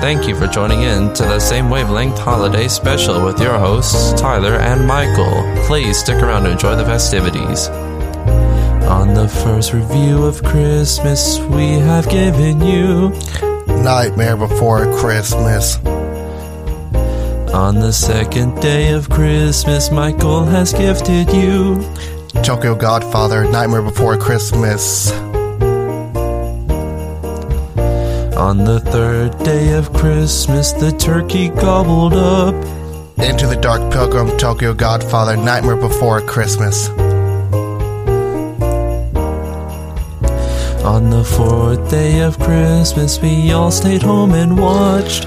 Thank you for joining in to the Same Wavelength Holiday Special with your hosts, Tyler and Michael. Please stick around to enjoy the festivities. On the first review of Christmas, we have given you Nightmare Before Christmas. On the second day of Christmas, Michael has gifted you Tokyo Godfather, Nightmare Before Christmas. On the third day of Christmas, the turkey gobbled up. Into the Dark Pilgrim, Tokyo Godfather, Nightmare Before Christmas. On the fourth day of Christmas, we all stayed home and watched.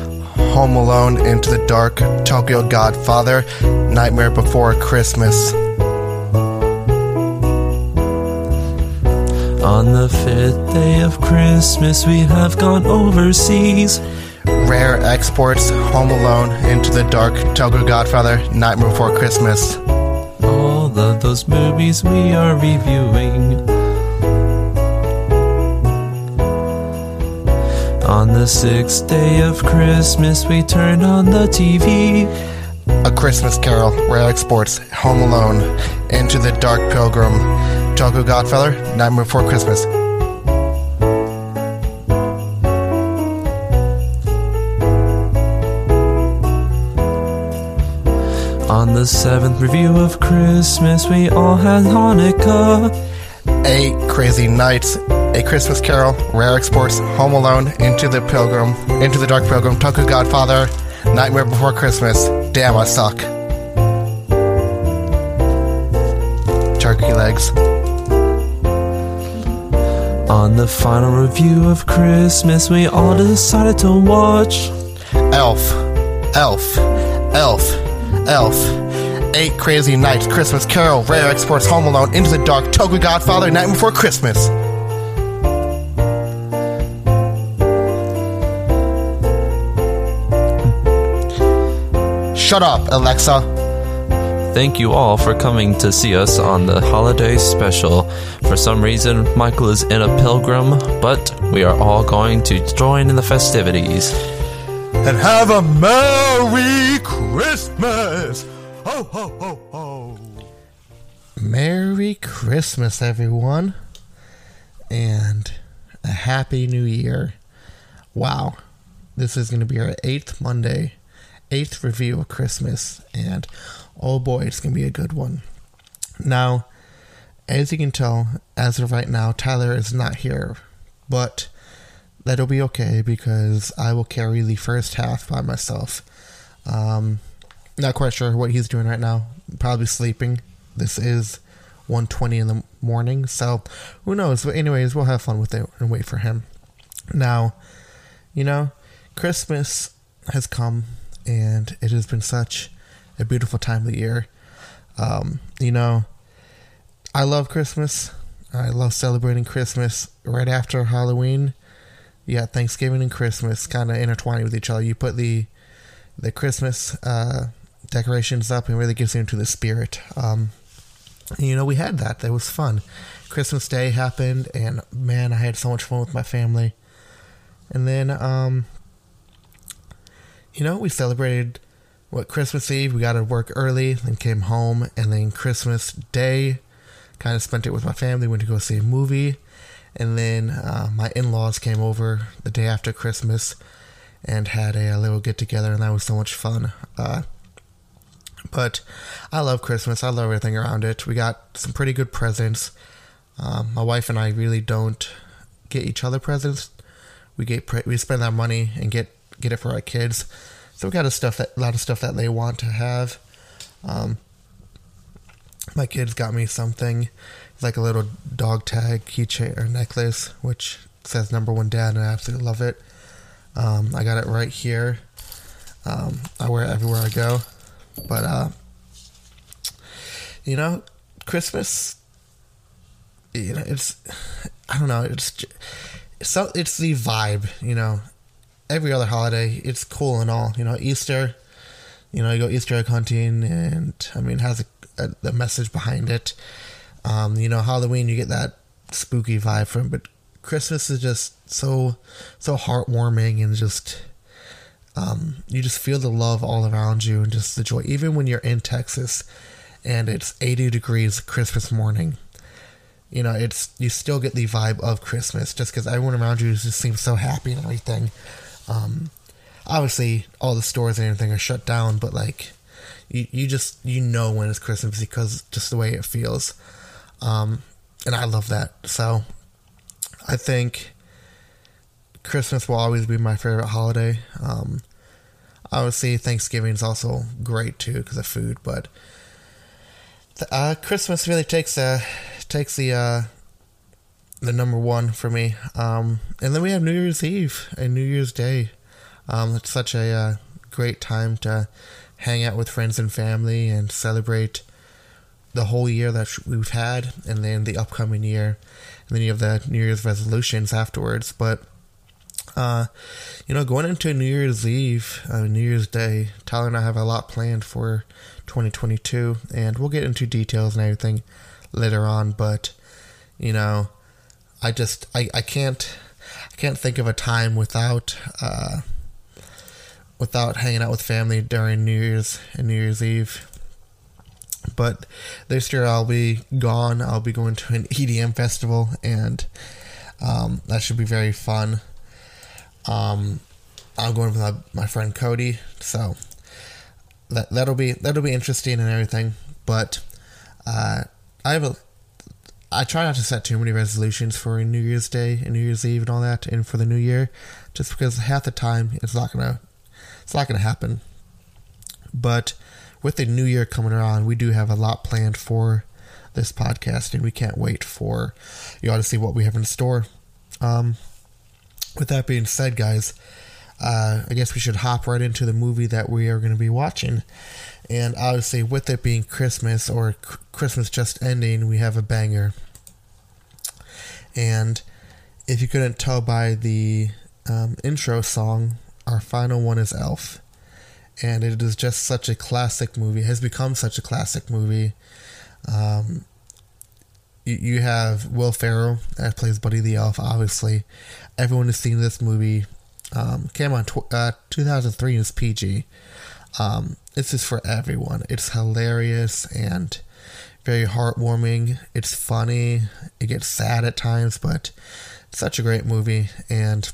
Home Alone, Into the Dark, Tokyo Godfather, Nightmare Before Christmas. On the fifth day of Christmas, we have gone overseas. Rare Exports, Home Alone, Into the Dark, Tokyo Godfather, Nightmare Before Christmas. All of those movies we are reviewing. On the sixth day of Christmas, we turned on the TV. A Christmas Carol, Rare Exports, Home Alone, Into the Dark Pilgrim, Tokyo Godfather, Nightmare Before Christmas. On the seventh review of Christmas, we all had Hanukkah. Eight Crazy Nights, A Christmas Carol, Rare Exports, Home Alone, Into the Pilgrim, Into the Dark Pilgrim, Tokyo Godfather, Nightmare Before Christmas. Damn, I suck. Turkey legs. On the final review of Christmas, we all decided to watch. Elf, Elf, Elf, Elf. Eight Crazy Nights, Christmas Carol, Rare Exports, Home Alone, Into the Dark, Tokyo Godfather, Night Before Christmas. Shut up, Alexa. Thank you all for coming to see us on the holiday special. For some reason, Michael is in a pilgrim, but we are all going to join in the festivities. And have a Merry Christmas! Ho, ho, ho, ho! Merry Christmas, everyone. And a Happy New Year. Wow. This is going to be our eighth Monday, eighth review of Christmas. And oh boy, it's going to be a good one. Now, as you can tell, as of right now, Tyler is not here. But that'll be okay because I will carry the first half by myself. Um, not quite sure what he's doing right now. Probably sleeping. This is 1.20 in the morning, so who knows? But anyways, we'll have fun with it and wait for him. Now, you know, Christmas has come, and it has been such a beautiful time of the year. Um, you know, I love Christmas. I love celebrating Christmas right after Halloween. Yeah, Thanksgiving and Christmas kind of intertwined with each other. You put the the Christmas uh, decorations up and really gets you into the spirit. Um, you know, we had that. That was fun. Christmas Day happened, and man, I had so much fun with my family. And then, um, you know, we celebrated what Christmas Eve. We got to work early, then came home, and then Christmas Day, kind of spent it with my family. Went to go see a movie, and then uh, my in-laws came over the day after Christmas and had a, a little get together, and that was so much fun. Uh, but I love Christmas. I love everything around it. We got some pretty good presents. Um, my wife and I really don't get each other presents. We get pre- we spend that money and get get it for our kids. So we got a stuff that a lot of stuff that they want to have. Um, my kids got me something like a little dog tag keychain or necklace, which says number one dad, and I absolutely love it. Um, I got it right here. Um, I wear it everywhere I go. But uh, you know, Christmas. You know, it's I don't know. It's so it's the vibe. You know, every other holiday, it's cool and all. You know, Easter. You know, you go Easter egg hunting, and I mean, it has a, a, a message behind it. Um, you know, Halloween, you get that spooky vibe from, but Christmas is just so so heartwarming and just um, you just feel the love all around you and just the joy. Even when you're in Texas and it's 80 degrees Christmas morning, you know, it's you still get the vibe of Christmas just because everyone around you just seems so happy and everything. Um, obviously, all the stores and everything are shut down, but like, you, you just you know when it's Christmas because just the way it feels, um, and I love that. So, I think Christmas will always be my favorite holiday. Um, obviously, Thanksgiving is also great too because of food, but uh, Christmas really takes uh, takes the uh, the number one for me. Um, and then we have New Year's Eve and New Year's Day. Um, it's such a uh, great time to hang out with friends and family and celebrate the whole year that we've had, and then the upcoming year, and then you have the New Year's resolutions afterwards. But uh, you know, going into New Year's Eve, uh, New Year's Day, Tyler and I have a lot planned for 2022, and we'll get into details and everything later on. But you know, I just I, I can't I can't think of a time without uh, without hanging out with family during New Year's and New Year's Eve. But this year I'll be gone. I'll be going to an EDM festival, and um, that should be very fun. Um, I'm going with my, friend Cody, so that that'll be that'll be interesting and everything. But uh, I have a I try not to set too many resolutions for New Year's Day and New Year's Eve and all that, and for the New Year, just because half the time it's not gonna it's not gonna happen. But with the New Year coming around, we do have a lot planned for this podcast, and we can't wait for you all to see what we have in store. Um, with that being said, guys, uh, I guess we should hop right into the movie that we are going to be watching. And obviously, with it being Christmas or Christmas just ending, we have a banger. And if you couldn't tell by the um, intro song, our final one is Elf. And it is just such a classic movie, it has become such a classic movie. Um, you, you have Will Ferrell that plays Buddy the Elf, obviously. Everyone has seen this movie. Um, came on tw- uh, 2003 is PG. Um, this is for everyone. It's hilarious and very heartwarming. It's funny. It gets sad at times, but it's such a great movie. And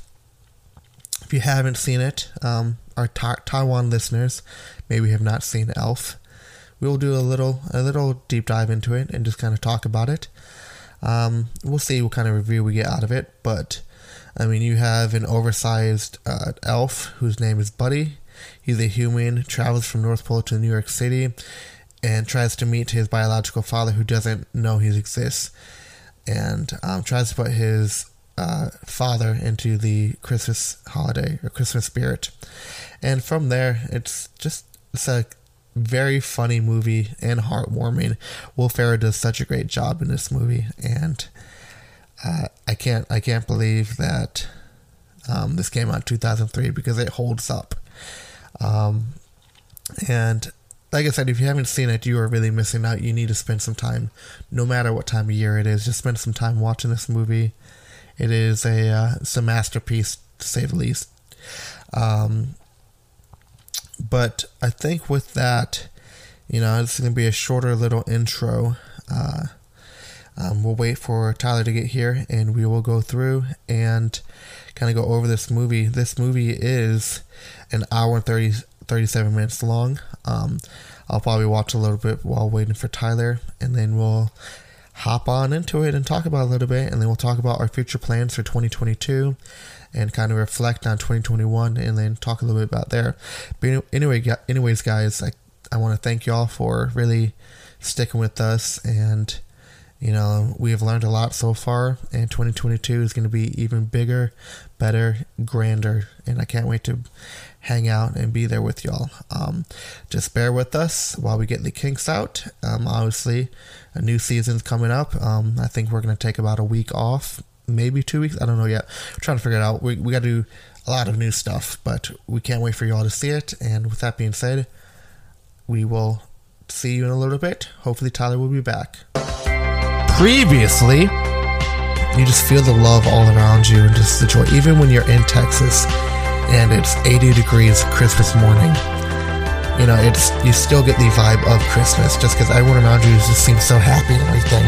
if you haven't seen it, um, our ta- Taiwan listeners maybe have not seen Elf. We'll do a little a little deep dive into it and just kind of talk about it. Um, we'll see what kind of review we get out of it, but I mean, you have an oversized uh, elf whose name is Buddy. He's a human, travels from North Pole to New York City, and tries to meet his biological father who doesn't know he exists, and um, tries to put his uh, father into the Christmas holiday or Christmas spirit. And from there, it's just it's a very funny movie and heartwarming. Will Ferrell does such a great job in this movie, and I can't I can't believe that um, this came out 2003 because it holds up. Um, and like I said, if you haven't seen it, you are really missing out. You need to spend some time, no matter what time of year it is, just spend some time watching this movie. It is a uh, it's a masterpiece to say the least. Um, but I think with that, you know, it's going to be a shorter little intro. Uh, um, we'll wait for Tyler to get here and we will go through and kind of go over this movie. This movie is an hour and 30, 37 minutes long. Um, I'll probably watch a little bit while waiting for Tyler and then we'll hop on into it and talk about a little bit and then we'll talk about our future plans for 2022 and kind of reflect on 2021 and then talk a little bit about there. But anyway, anyways, guys, I, I want to thank y'all for really sticking with us and you know, we have learned a lot so far, and 2022 is going to be even bigger, better, grander, and I can't wait to hang out and be there with y'all. Um, just bear with us while we get the kinks out. Um, obviously, a new season's coming up. Um, I think we're going to take about a week off, maybe two weeks. I don't know yet. We're trying to figure it out. We, we got to do a lot of new stuff, but we can't wait for y'all to see it. And with that being said, we will see you in a little bit. Hopefully, Tyler will be back previously, you just feel the love all around you and just the joy. Even when you're in Texas and it's 80 degrees Christmas morning. You know, it's you still get the vibe of Christmas just because everyone around you just seems so happy and everything.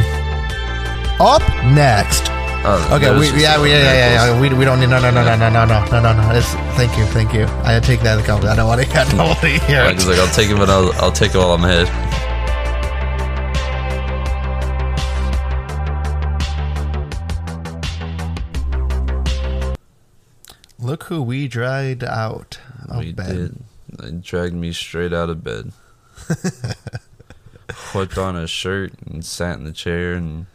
Up next. Oh, Okay, we, yeah, we, yeah, yeah, yeah, yeah. We, we don't need no, no, no, no, no, no, no, no, no, no. It's, thank you, thank you. I take that as a compliment. I don't want to, I don't want to hear it's like I'll take it, but I'll, I'll take it while I'm ahead. Look who we dragged out of we bed. did. They dragged me straight out of bed. Put on a shirt and sat in the chair and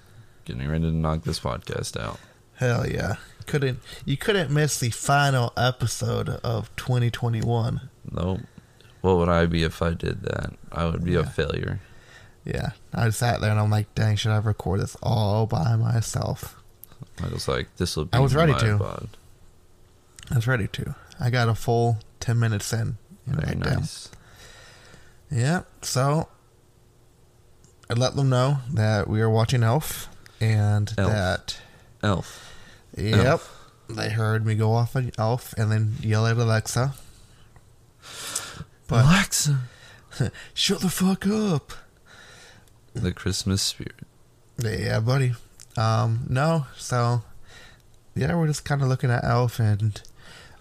getting ready to knock this podcast out. Hell yeah! Couldn't you couldn't miss the final episode of 2021? Nope. What would I be if I did that? I would be a failure. Yeah, I sat there and I'm like, dang, should I record this all by myself? I was like, this will be I was ready my to. pod. I was ready to. I got a full 10 minutes in. Very nice. Yeah, so I let them know that we are watching Elf and Elf. that Elf. yep, Elf. they heard me go off on Elf and then yell at Alexa. But Alexa. shut the fuck up. The Christmas spirit. Yeah, buddy. Um, no, so yeah, we're just kind of looking at Elf, and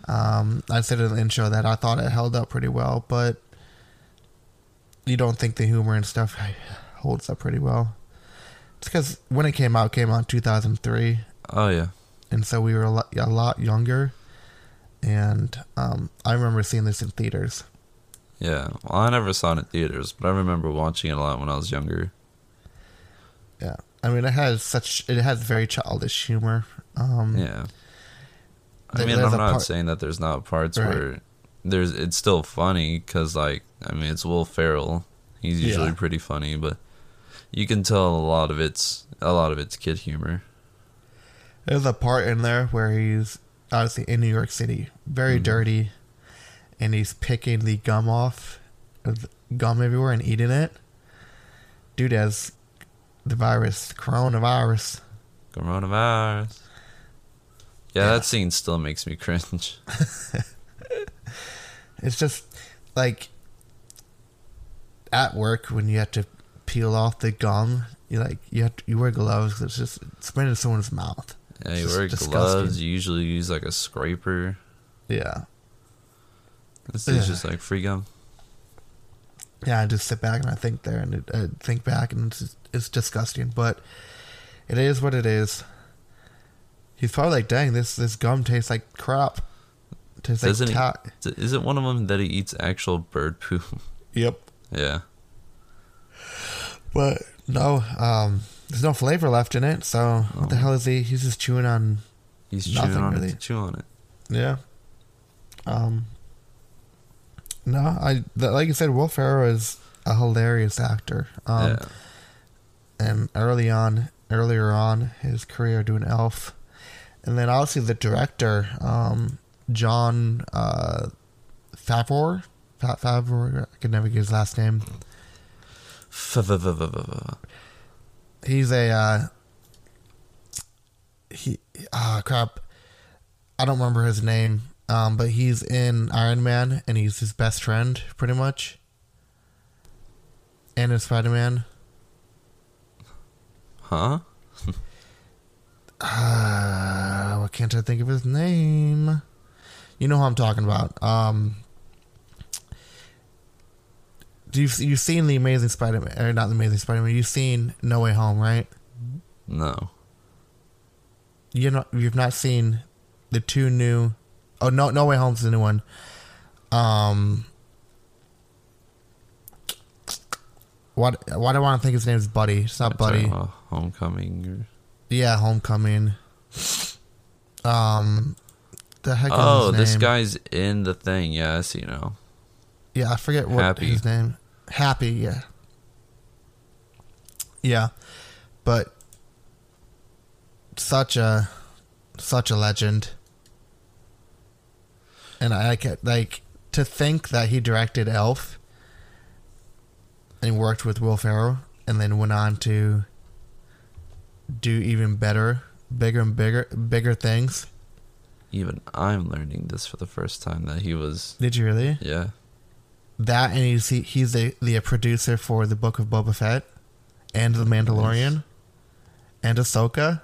um, I said in the intro that I thought it held up pretty well, but you don't think the humor and stuff holds up pretty well. It's because when it came out, it came out in 2003, Oh, yeah. and so we were a lot, a lot younger, and um, I remember seeing this in theaters. Yeah. Well, I never saw it in theaters, but I remember watching it a lot when I was younger. Yeah, I mean, it has such it has very childish humor. Um, Yeah. I mean, I'm not part- saying that there's not parts Right. where there's it's still funny because like I mean it's Will Ferrell. He's usually Yeah. pretty funny, but you can tell a lot of it's a lot of it's kid humor. There's a part in there where he's obviously in New York City, very Mhm. dirty, and he's picking the gum off, of gum everywhere, and eating it. Dude has the virus, coronavirus. Coronavirus. Yeah, Yeah. that scene still makes me cringe. It's just like at work when you have to peel off the gum. You like you have to, you wear gloves. It's just it's right in someone's mouth. Yeah, It's you wear disgusting. gloves. You usually use like a scraper. Yeah, This is Ugh. just like free gum. yeah. I just sit back and I think there and I think back and it's it's disgusting, but it is what it is. He's probably like, dang, this this gum tastes like crap. Tastes Doesn't like he? ta- D- Is it one of them that he eats actual bird poop? Yep. yeah. But no, um, there's no flavor left in it. So what the Oh. hell is he? He's just chewing on. He's Nothing chewing on really. it to chew on it. Yeah. Um. No, I like you said, Will Ferrell is a hilarious actor. Um, yeah. and early on, earlier on his career doing Elf, and then obviously the director, um, Jon uh, Favreau. Fa- Favreau, I could never get his last name. He's a uh, he. Ah, crap. I don't remember his name. Um, but he's in Iron Man, and he's his best friend, pretty much. And in Spider Man. Huh? Uh, why can't I think of his name? You know who I'm talking about. Um, do you you've seen the Amazing Spider-Man or not the Amazing Spider-Man? You've seen No Way Home, right? No. You know you've not seen the two new. Oh no, No Way Home's the new one. Um, what? Why do I want to think his name is Buddy? It's not Buddy. Uh, homecoming. Yeah, Homecoming. Um, the heck Oh, his this guy's in the thing. Yes, you know. Yeah, I forget what Happy. his name. Happy, yeah. Yeah, but such a such a legend, and I like it. Like to think that he directed Elf and worked with Will Ferrell, and then went on to do even better, bigger and bigger, bigger things. even I'm learning this for the first time that he was. Did you really? Yeah. That and he's he, he's the the producer for the Book of Boba Fett, and the Mandalorian, and Ahsoka.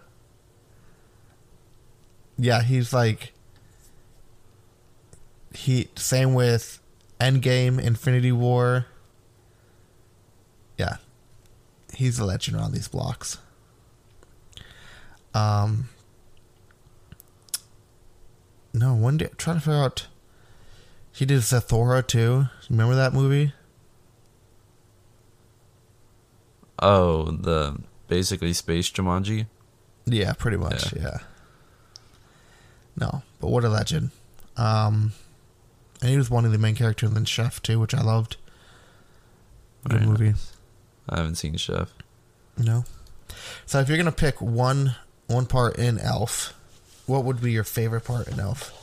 Yeah, he's like. He same with Endgame, Infinity War. Yeah, he's a legend on these blocks. Um. No, one day trying to figure out. He did Zathura too. Remember that movie? Oh, the basically space Jumanji. Yeah, pretty much. Yeah. yeah. No, but what a legend. Um, and he was one of the main characters in Chef too, which I loved. Good movie. Nice. I haven't seen Chef. No. So if you're gonna pick one one part in Elf, what would be your favorite part in Elf?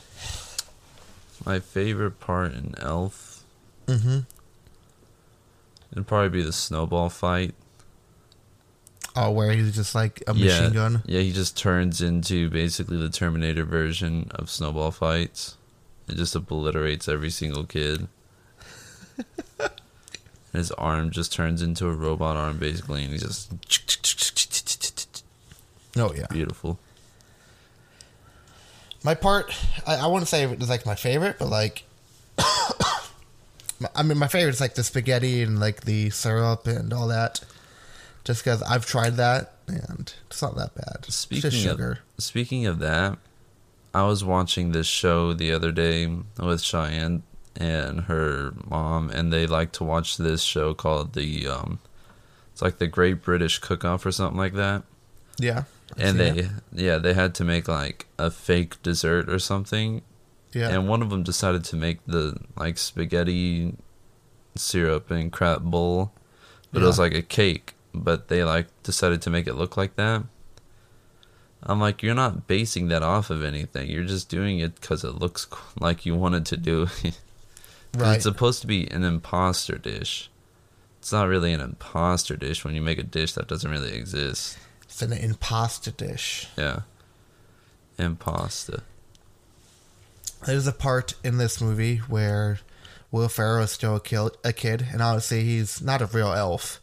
My favorite part in Elf. Mm-hmm. It'd probably be the snowball fight. Oh, where he's just like a yeah, machine gun. Yeah, he just turns into basically the Terminator version of snowball fights. It just obliterates every single kid. His arm just turns into a robot arm, basically, and he just. Oh yeah, beautiful. My part, I, I wouldn't say it was like my favorite, but like, I mean, my favorite is like the spaghetti and like the syrup and all that. Just because I've tried that and it's not that bad. Speaking sugar. Of, speaking of that, I was watching this show the other day with Cheyenne and her mom, and they like to watch this show called the um, it's like the Great British Cook Off or something like that. Yeah and they it. yeah they had to make like a fake dessert or something. Yeah. And one of them decided to make the like spaghetti syrup and crap bowl. But yeah. it was like a cake. But they like decided to make it look like that. I'm like you're not basing that off of anything. You're just doing it because it looks like you wanted to do. Right it's supposed to be an imposter dish. It's not really an imposter dish when you make a dish that doesn't really exist it's an impasta dish. Yeah. Impasta. There's a part in this movie where Will Ferrell is still a, kill, a kid, and obviously he's not a real elf.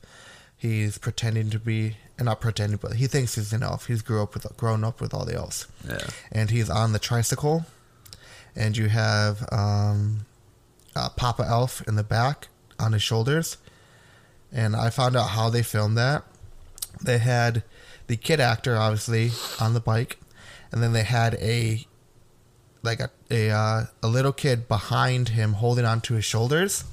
He's pretending to be, and not pretending, but he thinks he's an elf. He's grew up with, grown up with all the elves. Yeah. And he's on the tricycle, and you have um, uh, Papa Elf in the back on his shoulders. And I found out how they filmed that. They had the kid actor obviously on the bike, and then they had a like a a, uh, a little kid behind him holding onto his shoulders,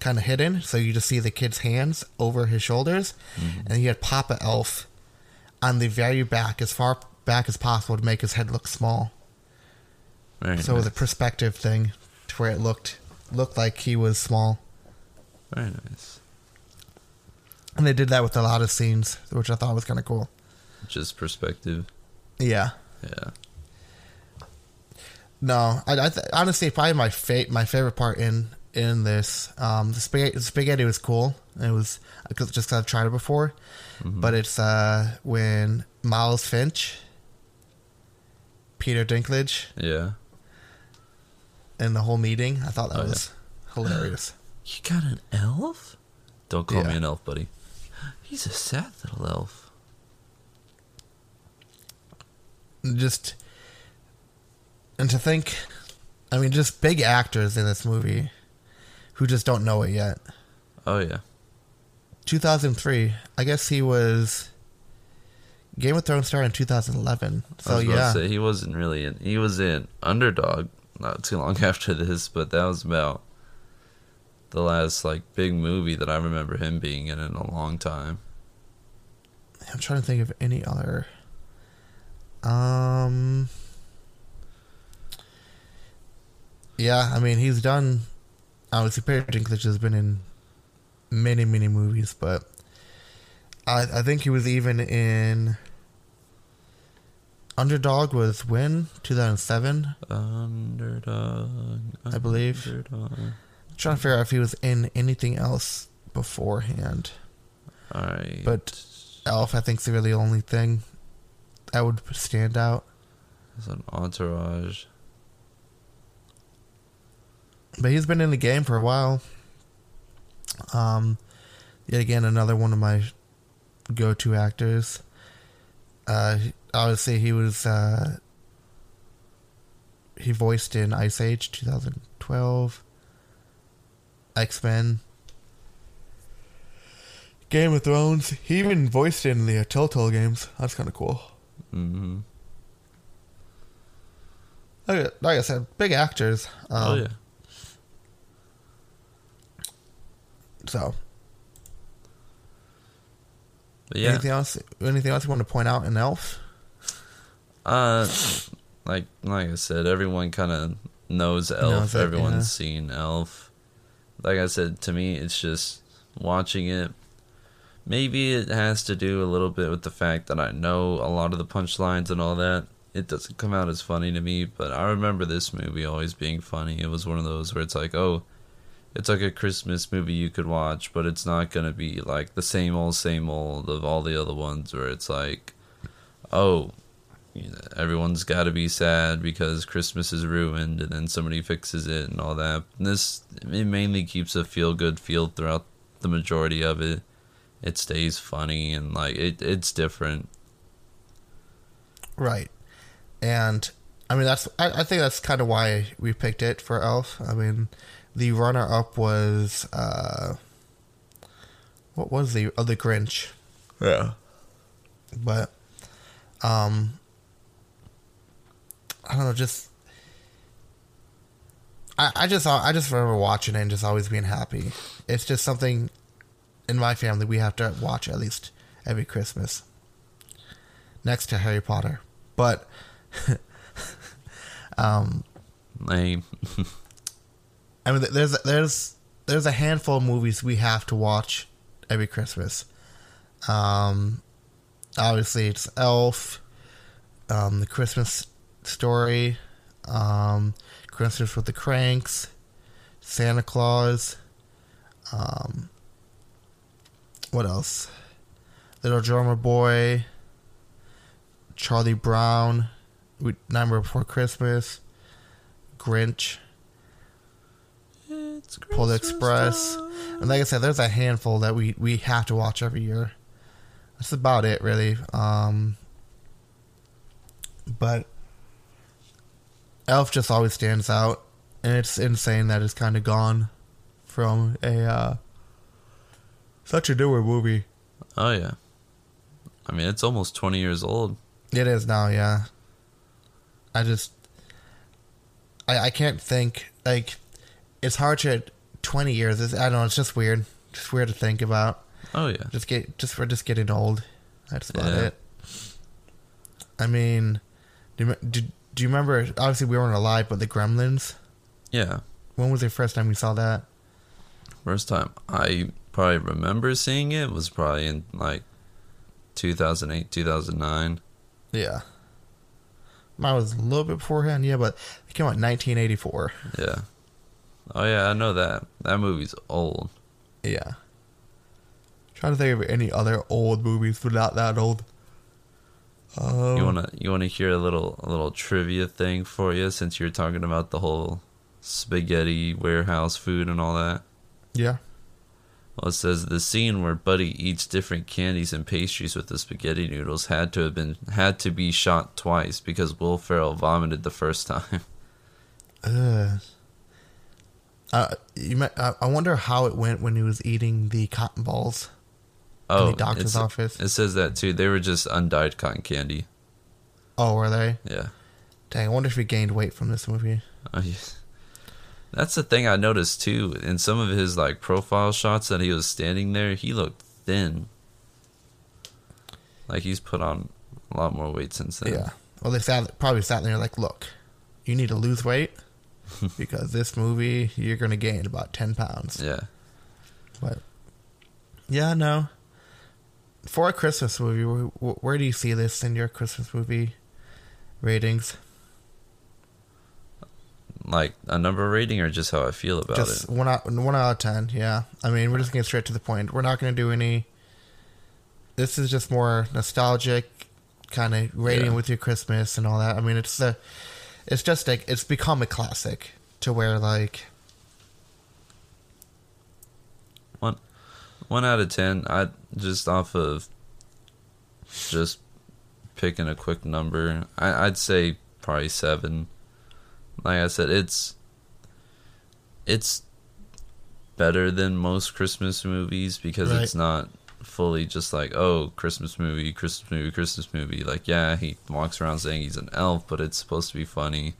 kind of hidden, so you just see the kid's hands over his shoulders, mm-hmm. and he had Papa Elf on the very back, as far back as possible, to make his head look small. Very so nice. it was a perspective thing, to where it looked looked like he was small. Very nice. And they did that with a lot of scenes, which I thought was kind of cool. Just perspective. Yeah. Yeah. No, I, I th- honestly probably my fa- my favorite part in in this um, the spaghetti, the spaghetti was cool. It was cause, just because I've tried it before, mm-hmm. but it's uh, when Miles Finch, Peter Dinklage, yeah, and the whole meeting. I thought that oh, was yeah. hilarious. You got an elf? Don't call yeah. me an elf, buddy. He's a sad little elf. Just and to think, I mean, just big actors in this movie who just don't know it yet. Oh yeah. 2003. I guess he was Game of Thrones started in 2011. So yeah, say, he wasn't really in. He was in Underdog not too long after this, but that was about the last like big movie that I remember him being in in a long time. I'm trying to think of any other. Um. Yeah, I mean he's done. Obviously, Peter Dinklage has been in many, many movies, but I I think he was even in. Underdog was when 2007. Underdog, I believe. Underdog trying to figure out if he was in anything else beforehand. I but Elf, I think, is really the only thing that would stand out. It's an entourage. But he's been in the game for a while. Um, yet again, another one of my go-to actors. Uh, obviously, he was uh, he voiced in Ice Age 2012, X Men, Game of Thrones. He even voiced in the Telltale games. That's kind of cool. Mm-hmm. Like, like I said, big actors. Um, oh yeah. So, But yeah. anything else? Anything else you want to point out in Elf? Uh, like like I said, everyone kind of knows Elf. Knows it, Everyone's yeah. seen Elf. Like I said, to me, it's just watching it. Maybe it has to do a little bit with the fact that I know a lot of the punchlines and all that. It doesn't come out as funny to me, but I remember this movie always being funny. It was one of those where it's like, oh, it's like a Christmas movie you could watch, but it's not gonna be like the same old, same old of all the other ones where it's like, oh, you know, everyone's got to be sad because Christmas is ruined, and then somebody fixes it and all that. And this it mainly keeps a feel good feel throughout the majority of it. It stays funny and like it it's different. Right. And I mean that's I, I think that's kind of why we picked it for Elf. I mean, the runner up was uh what was the oh, the Grinch. Yeah. But um I don't know, just I, I just I just remember watching it and just always being happy. It's just something in my family we have to watch at least every Christmas. Next to Harry Potter. But um Lame. I mean, there's there's there's a handful of movies we have to watch every Christmas. Um, obviously, it's Elf, um, The Christmas Story, um, Christmas with the Cranks, Santa Claus. Um, what else? Little Drummer Boy, Charlie Brown, Nightmare Before Christmas, Grinch. It's Polar Express. And like I said, there's a handful that we, we have to watch every year. That's about it, really. Um, but Elf just always stands out, and it's insane that it's kind of gone from a uh, such a newer movie. Oh yeah. I mean, it's almost twenty years old. It is now, yeah. I just, I I can't think like, it's hard to twenty years. It's, I don't know. It's just weird. Just weird to think about. Oh yeah. Just get just we're just getting old. That's about Yeah. it. I mean, do do, do you remember? Obviously, we weren't alive, but the Gremlins. Yeah. When was the first time we saw that? First time I probably remember seeing it was probably in like 2008, 2009. Yeah, mine was a little bit beforehand. Yeah, but it came out in 1984. Yeah. Oh yeah, I know that. That movie's old. Yeah. Trying to think of any other old movies, but not that old. Um, You wanna you wanna hear a little a little trivia thing for you since you're talking about the whole spaghetti warehouse food and all that. Yeah. Well, it says the scene where Buddy eats different candies and pastries with the spaghetti noodles had to have been had to be shot twice because Will Ferrell vomited the first time. Uh, you might, I wonder how it went when he was eating the cotton balls in the oh, doctor's Oh, office. It says that too. They were just undyed cotton candy. Oh, were they? Yeah. Dang, I wonder if he gained weight from this movie. Oh, yeah. That's the thing I noticed too. In some of his like profile shots that he was standing there, he looked thin. Like he's put on a lot more weight since then. Yeah. Well, they sat probably sat there like, look, you need to lose weight because this movie you're gonna gain about ten pounds. Yeah. But yeah, no. For a Christmas movie, where, do you see this in your Christmas movie ratings? Like a number rating or just how I feel about just it. one out one out of ten. Yeah, I mean, we're just getting straight to the point. We're not going to do any. This is just more nostalgic, kind of rating Yeah. with your Christmas and all that. I mean, it's a, it's just like it's become a classic to where like One, one out of ten. I just off of just picking a quick number. I, I'd say probably seven. Like I said, it's it's better than most Christmas movies because Right. it's not fully just like oh Christmas movie, Christmas movie, Christmas movie. Like yeah, he walks around saying he's an elf, but it's supposed to be funny.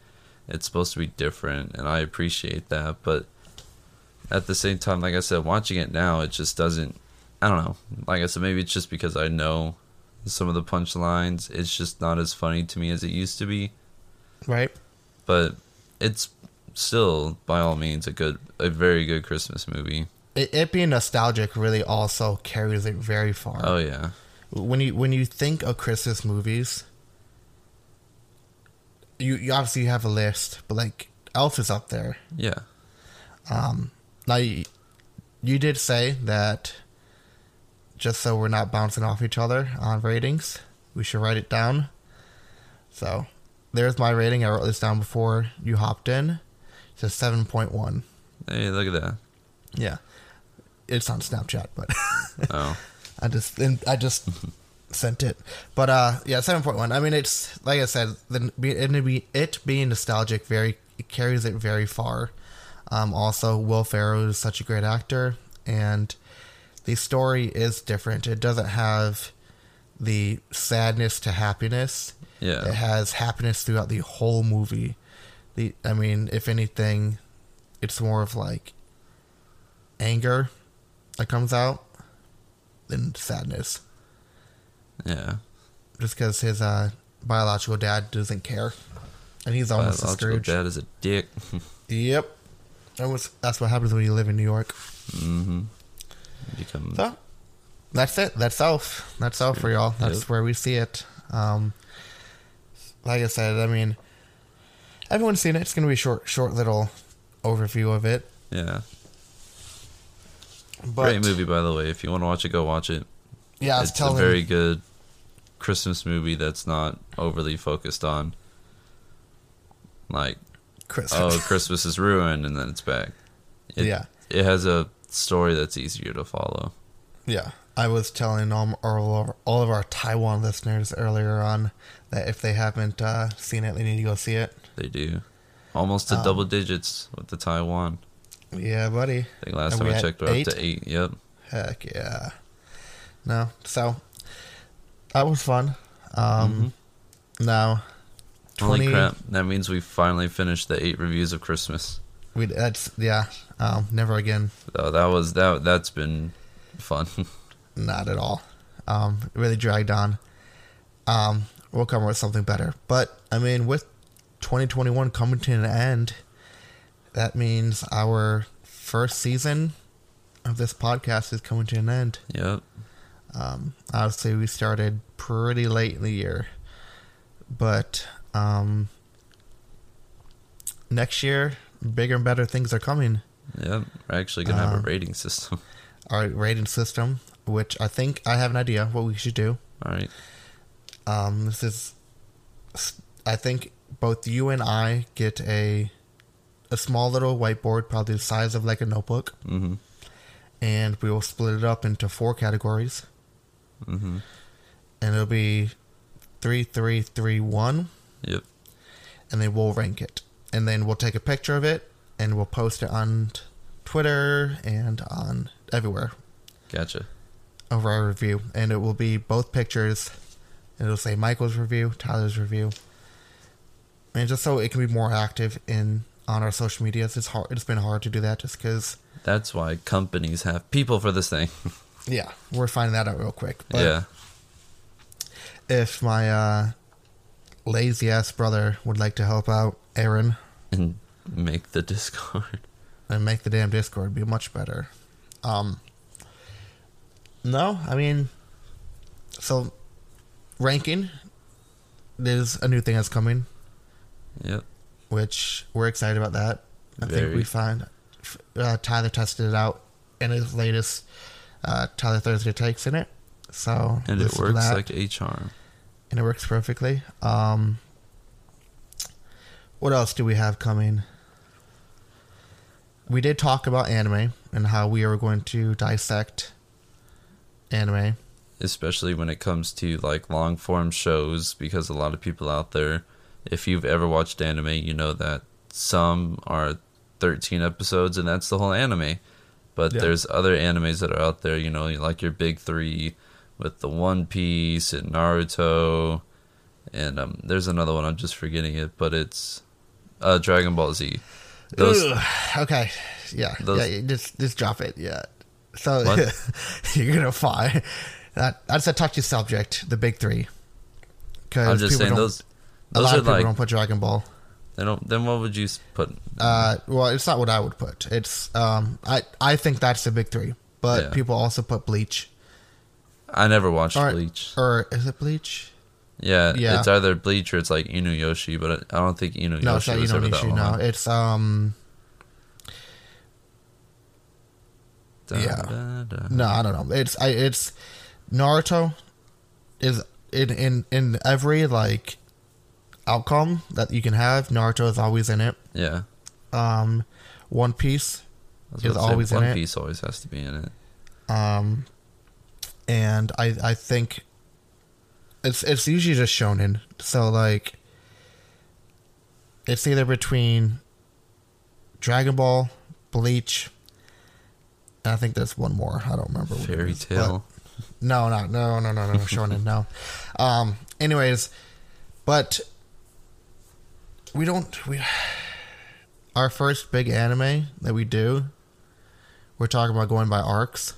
It's supposed to be different, and I appreciate that. But at the same time, like I said, watching it now, it just doesn't. I don't know. Like I said, maybe it's just because I know some of the punchlines. It's just not as funny to me as it used to be. right. But it's still, by all means, a good, a very good Christmas movie. It, it being nostalgic really also carries it very far. Oh yeah, when you when you think of Christmas movies, you, you obviously have a list, but like Elf is up there. yeah, um, Now you, you did say that just so we're not bouncing off each other on ratings, we should write it down. So there's my rating. I wrote this down before you hopped in. It's a seven point one. Hey, look at that. Yeah, it's on Snapchat, but Oh, I just and I just sent it. But uh yeah, seven point one. I mean it's like I said, the it, be, it being nostalgic very it carries it very far. Um also Will Ferrell is such a great actor and the story is different. It doesn't have the sadness to happiness. Yeah. It has happiness throughout the whole movie. The I mean, if anything, it's more of like anger that comes out than sadness. yeah. Just because his uh, biological dad doesn't care, and he's almost a Biological dad is a dick. Yep, that was, that's what happens when you live in New York. mm-hmm. Become So that's it. That's Elf. That's Elf for y'all. That's Yep. where we see it. Um, like I said, I mean, everyone's seen it. It's gonna be a short, short little overview of it. yeah. But Great movie, by the way. If you want to watch it, go watch it. Yeah, it's telling a very good Christmas movie that's not overly focused on like Chris. oh Christmas is ruined and then it's back. It, Yeah. it has a story that's easier to follow. Yeah, I was telling all, all, of, all of our Taiwan listeners earlier on that if they haven't uh, seen it, they need to go see it. They do almost to Um, double digits with the Taiwan. Yeah, buddy. I think last and time I checked, we're up to eight. Yep. Heck yeah. No, so that was fun. Um, Now, Holy crap! That means we finally finished the eight reviews of Christmas. We that's yeah. Um, never again. Oh, that was that. That's been fun. Not at all. Um, it really dragged on. Um, we'll come up with something better. But I mean, with 2021 coming to an end, that means our first season of this podcast is coming to an end. yep. Um, obviously, we started pretty late in the year, but um, next year, bigger and better things are coming. Yeah, We're actually gonna have a Um, rating system. Our rating system, which I think I have an idea what we should do. All right. Um, this is, I think both you and I get a a small little whiteboard, probably the size of like a notebook, Mm-hmm. and we will split it up into four categories, Mm-hmm. and it'll be three, three, three, one, Yep. and then we'll rank it, and then we'll take a picture of it, and we'll post it on Twitter and on everywhere Gotcha. of our review, and it will be both pictures. And it'll say Michael's review, Tyler's review, and just so it can be more active in on our social medias. It's hard. It's been hard to do that just because. That's why companies have people for this thing. Yeah, we're finding that out real quick. But yeah. if my uh, lazy ass brother would like to help out Aaron And make the Discord. and make the damn Discord be much better. Um. No, I mean, so ranking there's a new thing that's coming. Yep. which we're excited about that. I think we find uh, Tyler tested it out in his latest uh, Tyler Thursday takes in it. So And it works like a charm. And it works perfectly. Um, what else do we have coming? We did talk about anime and how we are going to dissect anime. especially when it comes to like long form shows because a lot of people out there if you've ever watched anime you know that some are 13 episodes and that's the whole anime but Yeah. there's other animes that are out there you know like your big 3 with the One Piece and Naruto and um there's another one I'm just forgetting it but it's uh Dragon Ball Z those Ugh, okay, yeah, Those- yeah. Just just drop it. Yeah. So you're gonna find that that's a touchy subject. The big three. I'm just saying don't, those a those lot of people like don't put Dragon Ball. they don't then what would you put Uh, well, it's not what I would put. It's um, I I think that's the big three, but Yeah. people also put Bleach. I never watched Or- Bleach Or is it Bleach? Yeah, Yeah. it's either Bleach or it's like Inuyasha, but I don't think Inuyasha No, it's not was ever that Inuyasha. No, it's um. Yeah. No, I don't know. It's I. It's Naruto is in in in every like outcome that you can have. Naruto is always in it. Yeah, Um, One Piece, Is about to say, always in One it. Piece always has to be in it. um, and I I think it's it's usually just shonen. So like, it's either between Dragon Ball, Bleach. and I think there's one more. I don't remember. Fairy is, Tail. No, no, no, no, no, no, shonen, no. Um. Anyways, but we don't. We our first big anime that we do. We're talking about going by arcs,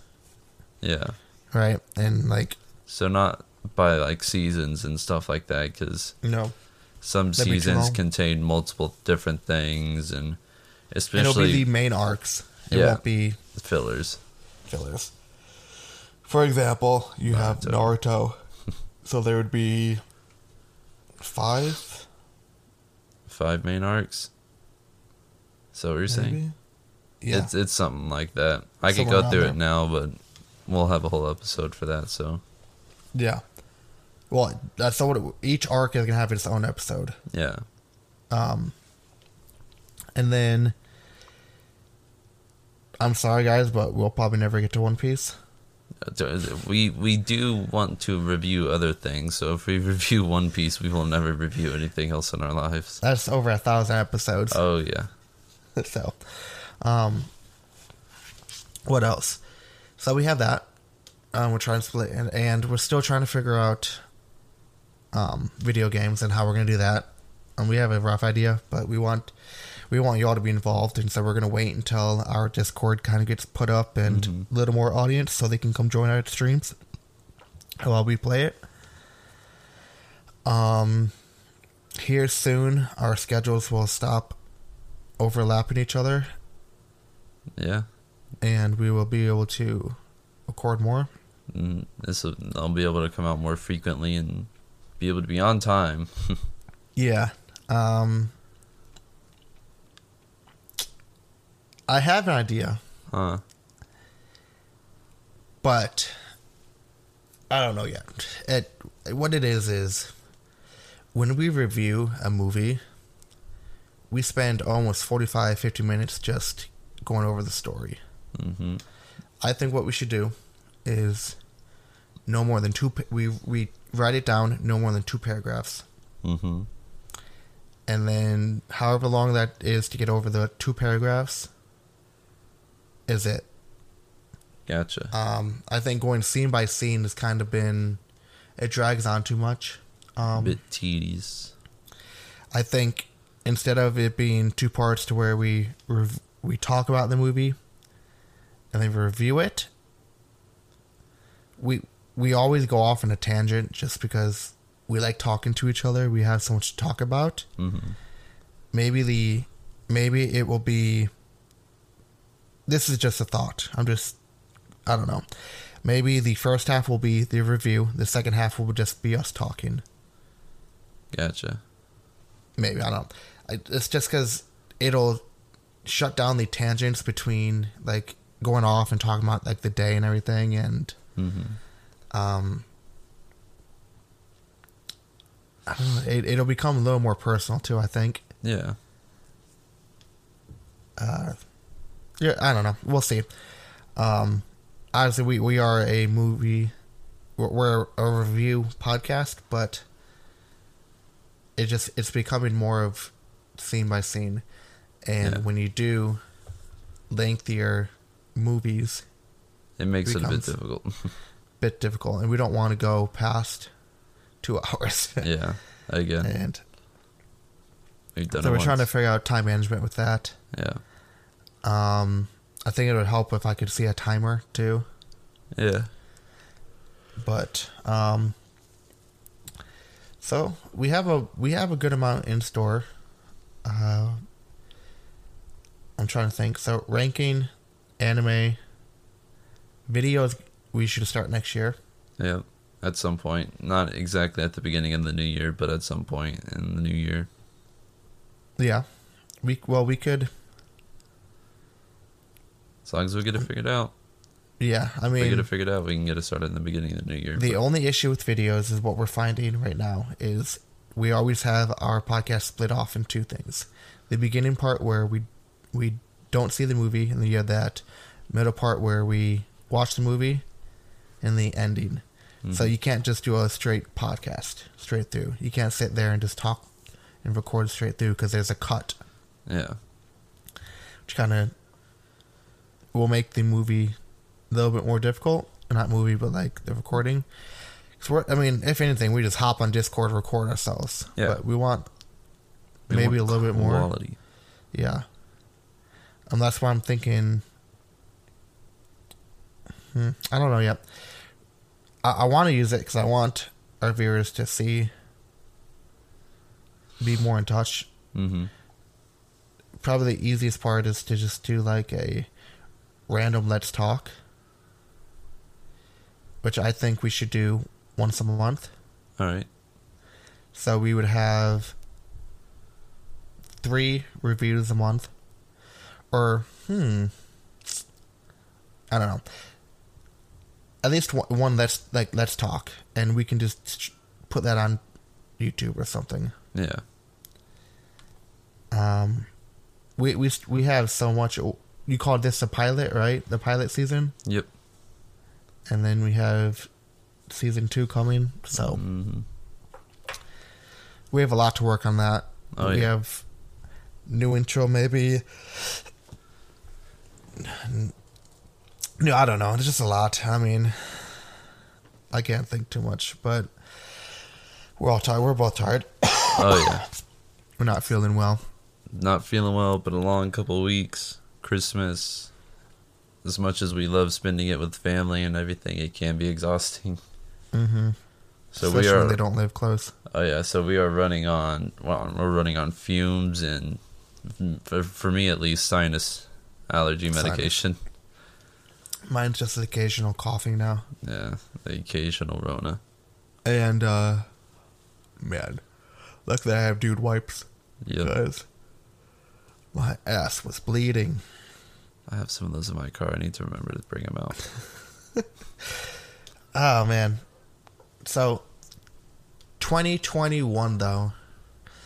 Yeah, right? And like, so not by like seasons and stuff like that, because know, some That'd seasons contain multiple different things, and it'll especially be the main arcs. It Yeah. won't be fillers. fillers. For example, you have Naruto. Naruto, so there would be five. Five main arcs. So what you're saying? Yeah. It's it's something like that. I could go through around it now, but we'll have a whole episode for that. So Yeah. Well, that's what it, each arc is gonna have its own episode. yeah, Um, and then I'm sorry, guys, but we'll probably never get to One Piece. we we do want to review other things. So if we review One Piece, we will never review anything else in our lives. That's over a thousand episodes. Oh yeah, so, um, what else? So we have that. Um, we're trying to split, and, and we're still trying to figure out um, video games and how we're gonna do that. And we have a rough idea, but we want we want you all to be involved, and so we're gonna wait until our Discord kind of gets put up and a little more audience, so they can come join our streams while we play it. Um, here soon, our schedules will stop overlapping each other, yeah. And we will be able to record more. Mm, This will, I'll be able to come out more frequently and be able to be on time. Yeah. Um, I have an idea, huh? but I don't know yet. It what it is is when we review a movie, we spend almost 45 50 minutes just going over the story. Hmm I think what we should do is no more than two we we write it down no more than two paragraphs. hmm and then however long that is to get over the two paragraphs is it Gotcha. um i think going scene by scene has kind of been it drags on too much um Bit tedious. i think instead of it being two parts to where we rev- we talk about the movie and then review it we we always go off on a tangent just because we like talking to each other. We have so much to talk about. Hmm maybe the maybe it will be this is just a thought. I'm just i don't know. Maybe the first half will be the review. The second half will just be us talking. Gotcha. maybe i don't I, it's just because it'll shut down the tangents between like going off and talking about like the day and everything and hmm um I don't know, it, it'll become a little more personal too. I think. Yeah. Uh, yeah, I don't know. We'll see. Um, obviously, we we are a movie. We're, we're a review podcast, but it just it's becoming more of scene by scene, and Yeah. when you do lengthier movies, It makes it a bit difficult. bit difficult, and we don't want to go past two hours. yeah. Again, and we've done so we're trying to figure out time management with that. Yeah. Um, I think it would help if I could see a timer too. Yeah. but um so we have a we have a good amount in store uh i'm trying to think so ranking anime videos we should start next year Yeah. At some point, not exactly at the beginning of the new year, but at some point in the new year. yeah we well we could As long as we get it figured out. yeah i If we get it figured out, we can get it started in the beginning of the new year. the but- only issue with videos is what we're finding right now is we always have our podcast split off in two things the beginning part where we we don't see the movie and then you have that middle part where we watch the movie and the ending so Mhm. you can't just do a straight podcast straight through you can't sit there and just talk and record straight through because there's a cut yeah. which kind of will make the movie a little bit more difficult. Not movie, but like the recording. Because we're, I mean, if anything, we just hop on Discord, record ourselves. Yeah. But we want We maybe want a little bit more. quality. Yeah. And that's why I'm thinking. Hmm, I don't know yet. I, I want to use it because I want our viewers to see, be more in touch. Mm-hmm. Probably the easiest part is to just do like a random let's talk, which I think we should do once a month. All right. So we would have three reviews a month, or hmm, I don't know. At least one, one let's like let's talk, and we can just put that on YouTube or something. Yeah. Um, we we we have so much. You called this the pilot, right? The pilot season, Yep. and then we have season two coming. So hmm we have a lot to work on that. Oh, we yeah. have new intro, maybe. No, I don't know. It's just a lot. I mean, I can't think too much, but we're all tired. We're both tired. Oh yeah. We're not feeling well. Not feeling well, but a long couple of weeks. Christmas. As much as we love spending it with family and everything, it can be exhausting. Mm-hmm. So Especially we are. they don't live close. Oh yeah, so we are running on. Well, we're running on fumes and, for, for me at least, sinus allergy Sinus. medication. Mine's just occasional coughing now. Yeah, the occasional Rona. And, uh, man, luckily I have dude wipes. Guys, my ass was bleeding. I have some of those in my car. I need to remember to bring them out. Oh, man. So, 2021, though.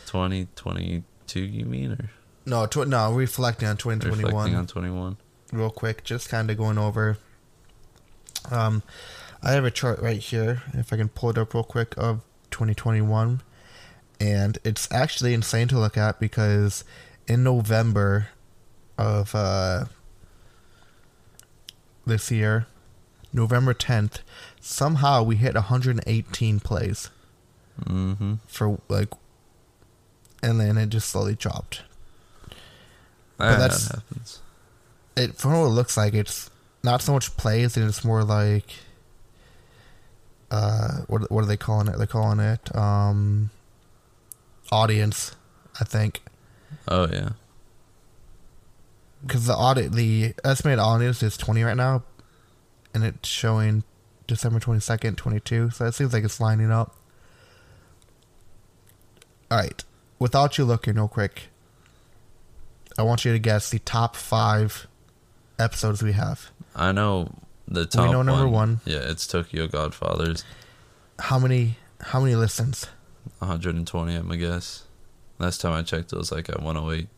2022, you mean, or No, tw- no, reflecting on 2021. reflecting on 21? real quick, just kind of going over. Um, I have a chart right here, if I can pull it up real quick, of 2021, and it's actually insane to look at because in November of uh, this year, November 10th, somehow we hit 118 plays Mm-hmm. for like, and then it just slowly dropped. That that's- happens. it from what it looks like it's not so much plays and it's more like uh what what are they calling it they're calling it um audience i think Oh yeah. because the audit the estimated audience is 20 right now and it's showing december 22nd 22 so it seems like it's lining up all right without you looking real quick i want you to guess the top five episodes we have I know the top We know number one. Yeah, it's Tokyo Godfathers. how many how many listens 120, I'm a guess. Last time I checked, it was like at 108.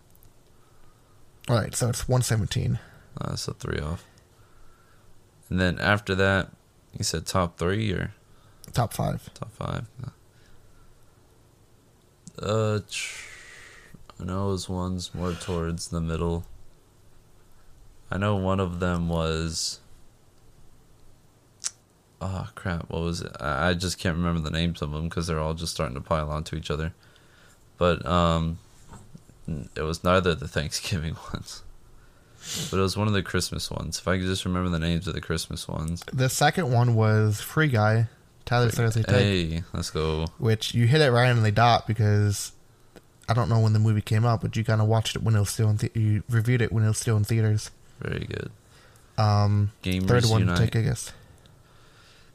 All right, so it's 117. Uh, that's a three off. And then after that, you said top three or Top five. top five? Uh, tr- I know it was ones more towards the middle. I know one of them was. Oh crap! What was it? I just can't remember the names of them because they're all just starting to pile onto each other. But um, it was neither of the Thanksgiving ones. But it was one of the Christmas ones. If I could just remember the names of the Christmas ones. The second one was Free Guy, Tyler Thursday Hey, let's go. which you hit it right on the dot because I don't know when the movie came out, but you kind of watched it when it was still in the- you reviewed it when it was still in theaters. Very good. Um, Gamers third one, Unite. take a guess.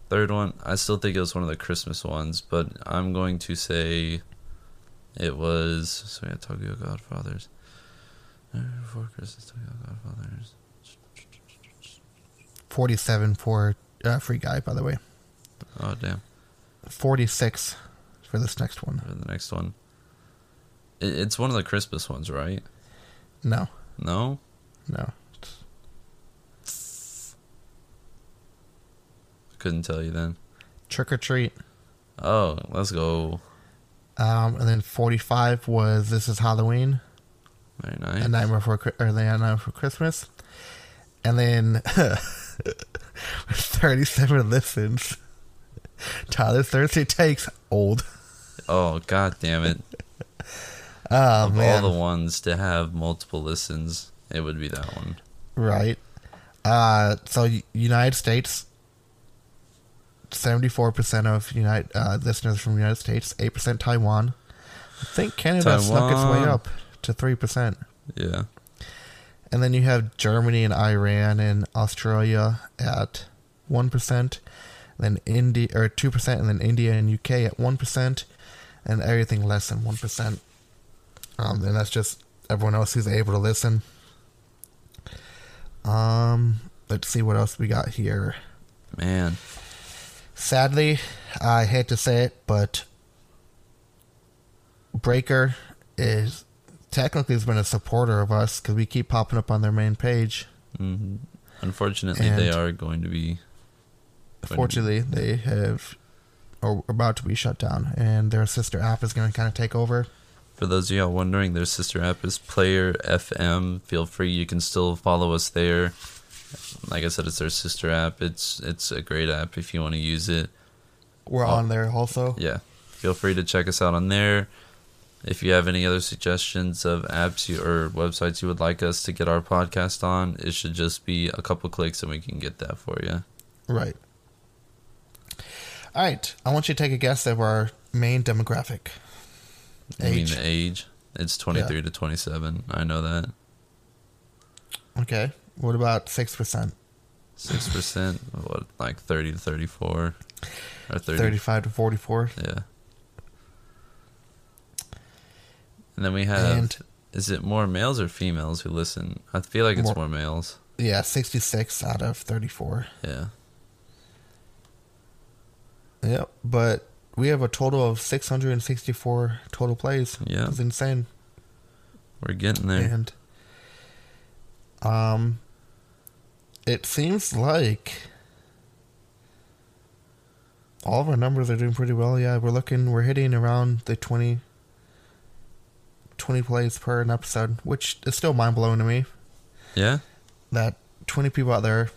Third one, I still think it was one of the Christmas ones, but I'm going to say it was. So we had Tokyo Godfathers. Before Christmas, Tokyo Godfathers. Forty-seven for uh, Free Guy, by the way. Oh damn! Forty-six for this next one. For the next one, it's one of the Christmas ones, right? No, No, no. couldn't tell you then. Trick or Treat. Oh, let's go. Um, and then forty-five was This Is Halloween. Very nice. A Nightmare for Chri- or The Nightmare for Christmas, and then thirty-seven listens. Tyler Thursday takes old. oh god damn it! Oh of man, all the ones to have multiple listens, it would be that one. right? Uh, so United States, seventy-four percent of United uh, listeners from the United States, eight percent Taiwan. I think Canada snuck its way up to three percent. Yeah. And then you have Germany and Iran and Australia at one percent, then India or two percent, and then India and UK at one percent, and everything less than one percent. Um, and that's just everyone else who's able to listen. Um, let's see what else we got here. Man. Sadly, I hate to say it, but Breaker is technically has been a supporter of us because we keep popping up on their main page. hmm Unfortunately, they are going to be. Fortunately, they have are about to be shut down, and their sister app is going to kind of take over. For those of y'all wondering, their sister app is Player FM. Feel free, you can still follow us there. Like I said, it's their sister app. It's it's a great app if you want to use it. We're Oh. on there also. Yeah, feel free to check us out on there. If you have any other suggestions of apps you, or websites you would like us to get our podcast on, it should just be a couple clicks and we can get that for you. Right. All right. I want you to take a guess of our main demographic. I mean Age. the age. It's twenty three to twenty seven. I know that. Okay. What about six percent? Six percent, what like thirty to thirty four, or 30, Thirty-five to forty-four. Yeah. And then we have. And- is it more males or females who listen? I feel like it's More- more, males. Yeah, sixty-six out of thirty-four. Yeah. Yep. But we have a total of six hundred and sixty-four total plays. Yeah. It's insane. We're getting there. And um, it seems like all of our numbers are doing pretty well. Yeah, we're looking, we're hitting around the 20, 20 plays per an episode, which is still mind blowing to me. Yeah. That twenty people out there,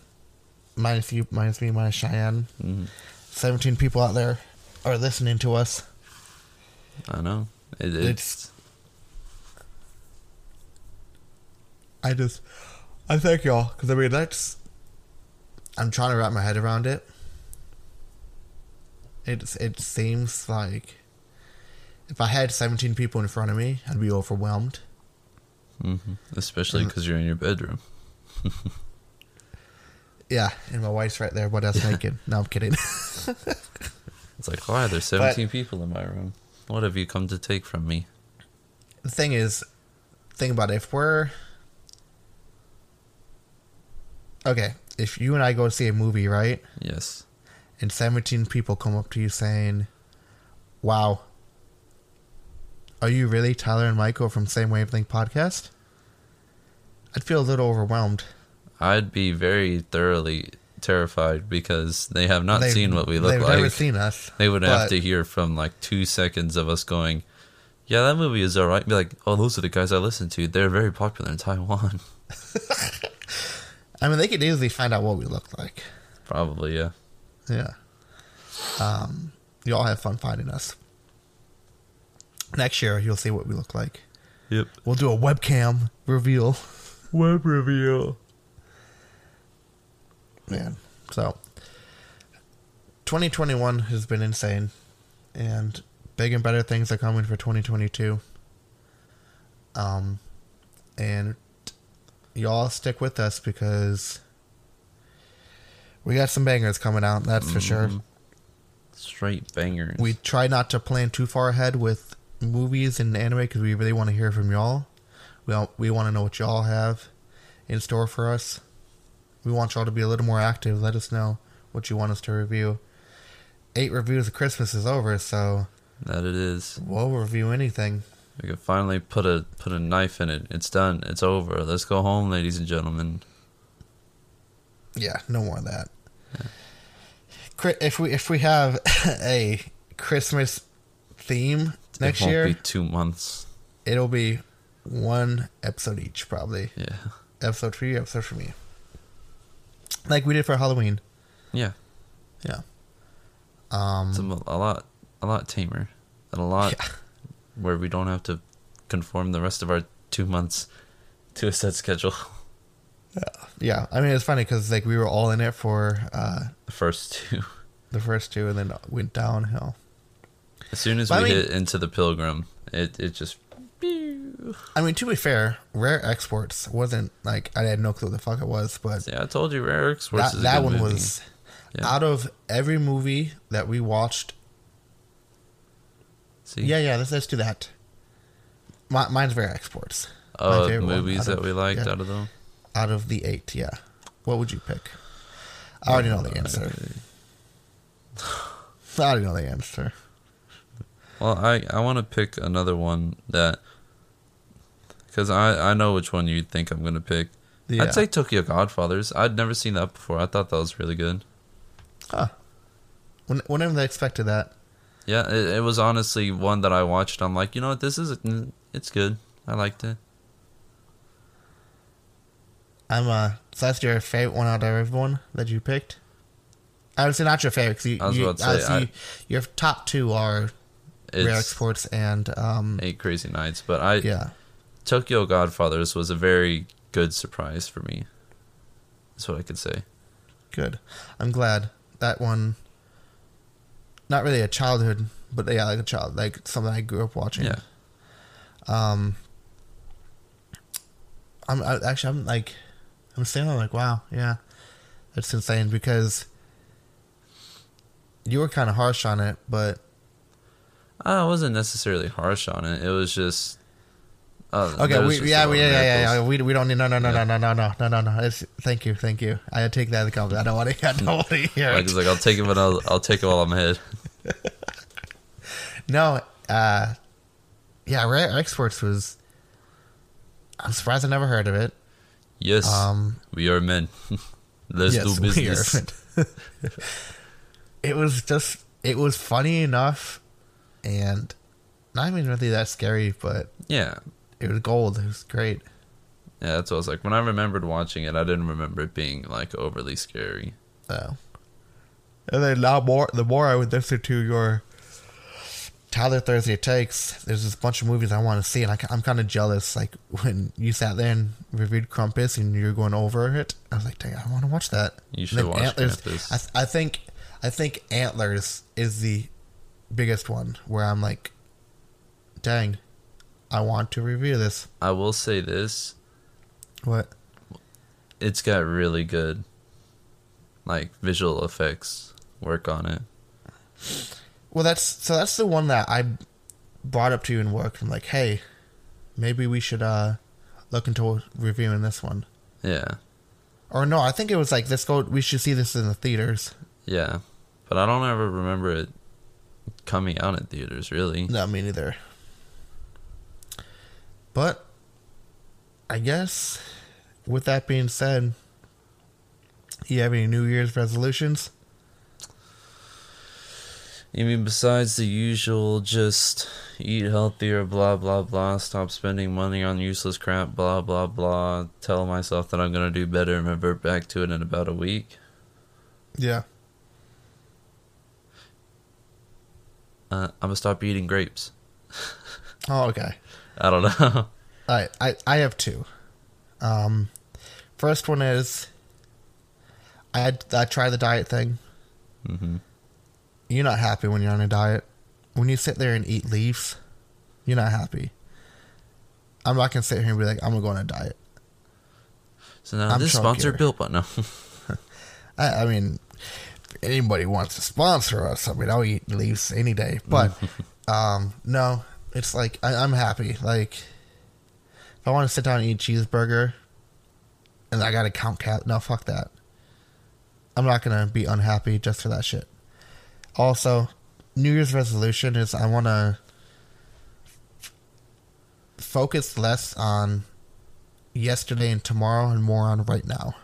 minus you, minus me, minus Cheyenne, hmm seventeen people out there are listening to us. I know. It, It's- it's. I just, I thank y'all because I mean that's. I'm trying to wrap my head around it. It it seems like if I had 17 people in front of me, I'd be overwhelmed. hmm Especially because you're in your bedroom. Yeah, and my wife's right there, but that's naked. No, I'm kidding. It's like, why? There's 17 people in my room. What have you come to take from me? the thing is, think about it. If we're okay, if you and I go see a movie, right? Yes. and 17 people come up to you saying, Wow, Are you really Tyler and Michael from Same Wavelength Podcast? I'd feel a little overwhelmed. I'd be very thoroughly terrified because they have not They've- seen what we look they've like. never seen us. they would have to hear from like two seconds of us going, "Yeah, that movie is alright." Be like, "Oh, those are the guys I listen to. They're very popular in Taiwan." I mean, they could easily find out what we look like. Probably, yeah. Yeah. Um, you all have fun finding us. Next year, you'll see what we look like. Yep. We'll do a webcam reveal. Web reveal. Man. So, 2021 has been insane. And big and better things are coming for 2022. Um, and y'all stick with us because we got some bangers coming out, that's for sure. Mhm. Straight bangers. We try not to plan too far ahead with movies and anime because we really want to hear from y'all. We all, we want to know what y'all have in store for us. We want y'all to be a little more active. Let us know what you want us to review. Eight reviews of Christmas is over, so that it is. we'll review anything. We can finally put a put a knife in it. It's done. It's over. Let's go home, ladies and gentlemen. Yeah, no more of that. Chri- If we if we have a Christmas theme next it won't year, be two months. it'll be one episode each, probably. Yeah. episode for you, episode for me. Like we did for Halloween. Yeah. Yeah. Um It's a, a lot a lot tamer. And a lot Yeah. where we don't have to conform the rest of our two months to a set schedule. yeah, yeah. I mean it's funny cuz like we were all in it for uh The first two. the first two and then went downhill. As soon as But I we mean- hit into the pilgrim, it it just I mean to be fair, Rare Exports wasn't like I had no clue what the fuck it was, but Yeah, I told you Rare Exports that, is a that good one movie. was Yeah. out of every movie that we watched. See? Yeah, yeah, let's let's do that. My, mine's Rare Exports. my Uh, movies that of- we liked yeah. out of them. Out of the 8, yeah. What would you pick? I already know the answer. I already know the answer. Well, I I want to pick another one that because I I know which one you think I'm gonna pick. Yeah. I'd say Tokyo Godfathers. I'd never seen that before. I thought that was really good. Huh. When, whenever they expected that. Yeah, it, it was honestly one that I watched. I'm like, you know what, this is it's good. I liked it. I'm uh so that's your favorite one out of everyone that you picked? I would say not your favorite because you, I was you, about to say, I- you- your top two are Rare Exports and um eight crazy nights, but I yeah. Tokyo Godfathers was a very good surprise for me. That's what I could say. Good. I'm glad that one. Not really a childhood, but yeah, like a child, like something I grew up watching. Yeah. Um. I'm I, actually I'm like, I'm saying I'm like wow yeah, that's insane because you were kind of harsh on it, but I wasn't necessarily harsh on it. It was just. Uh, okay, we, yeah, we, yeah, yeah, yeah, we we don't need no no no Yeah. no no no no no no no. It's, thank you, thank you. I take that compliment. I don't want to. I don't want to hear Like I'll take it, but I'll I'll take it while I'm ahead. No, uh, yeah, Rare Exports was. I'm surprised I never heard of it. Yes, Um, we are men. Let's yes, do business. it was just, it was funny enough, and not even really that scary, but Yeah, it was gold. It was great. yeah. That's what I was like. When I remembered watching it, I didn't remember it being like overly scary. Oh. and then now more, the more I would listen to your Tyler Thursday takes, there's this bunch of movies I want to see, and I, am kind of jealous. Like when you sat there and reviewed Krampus, and you're going over it, I was like, dang, I want to watch that. You should watch Antlers, Krampus. I, th- I think, I think Antlers is the biggest one where I'm like, dang, I want to review this. I will say this: What? it's got really good, like visual effects work on it. Well, that's so. That's the one that I brought up to you in work. I'm like, hey, maybe we should uh look into reviewing this one. Yeah, Or no, I think it was like, let's go. We should see this in the theaters. yeah, but I don't ever remember it coming out in theaters. Really, No, me neither. But I guess with that being said, you have any New Year's resolutions? You mean besides the usual just eat healthier, blah blah blah, stop spending money on useless crap, blah blah blah, tell myself that I'm gonna do better and revert back to it in about a week? Yeah. Uh, I'm gonna stop eating grapes. Oh, okay. I don't know. All right, I I have two. Um, first one is I had, I tried the diet thing. hmm You're not happy when you're on a diet. When you sit there and eat leaves, you're not happy. I'm not gonna sit here and be like, I'm gonna go on a diet. So now I'm this sponsor built, but no. I, I mean, anybody wants to sponsor us, I mean, I'll eat leaves any day. But um, no, it's like I, I'm happy. Like, if I want to sit down and eat a cheeseburger, and I gotta count cat, no, fuck that. I'm not gonna be unhappy just for that shit. Also, New Year's resolution is I want to focus less on yesterday and tomorrow and more on right now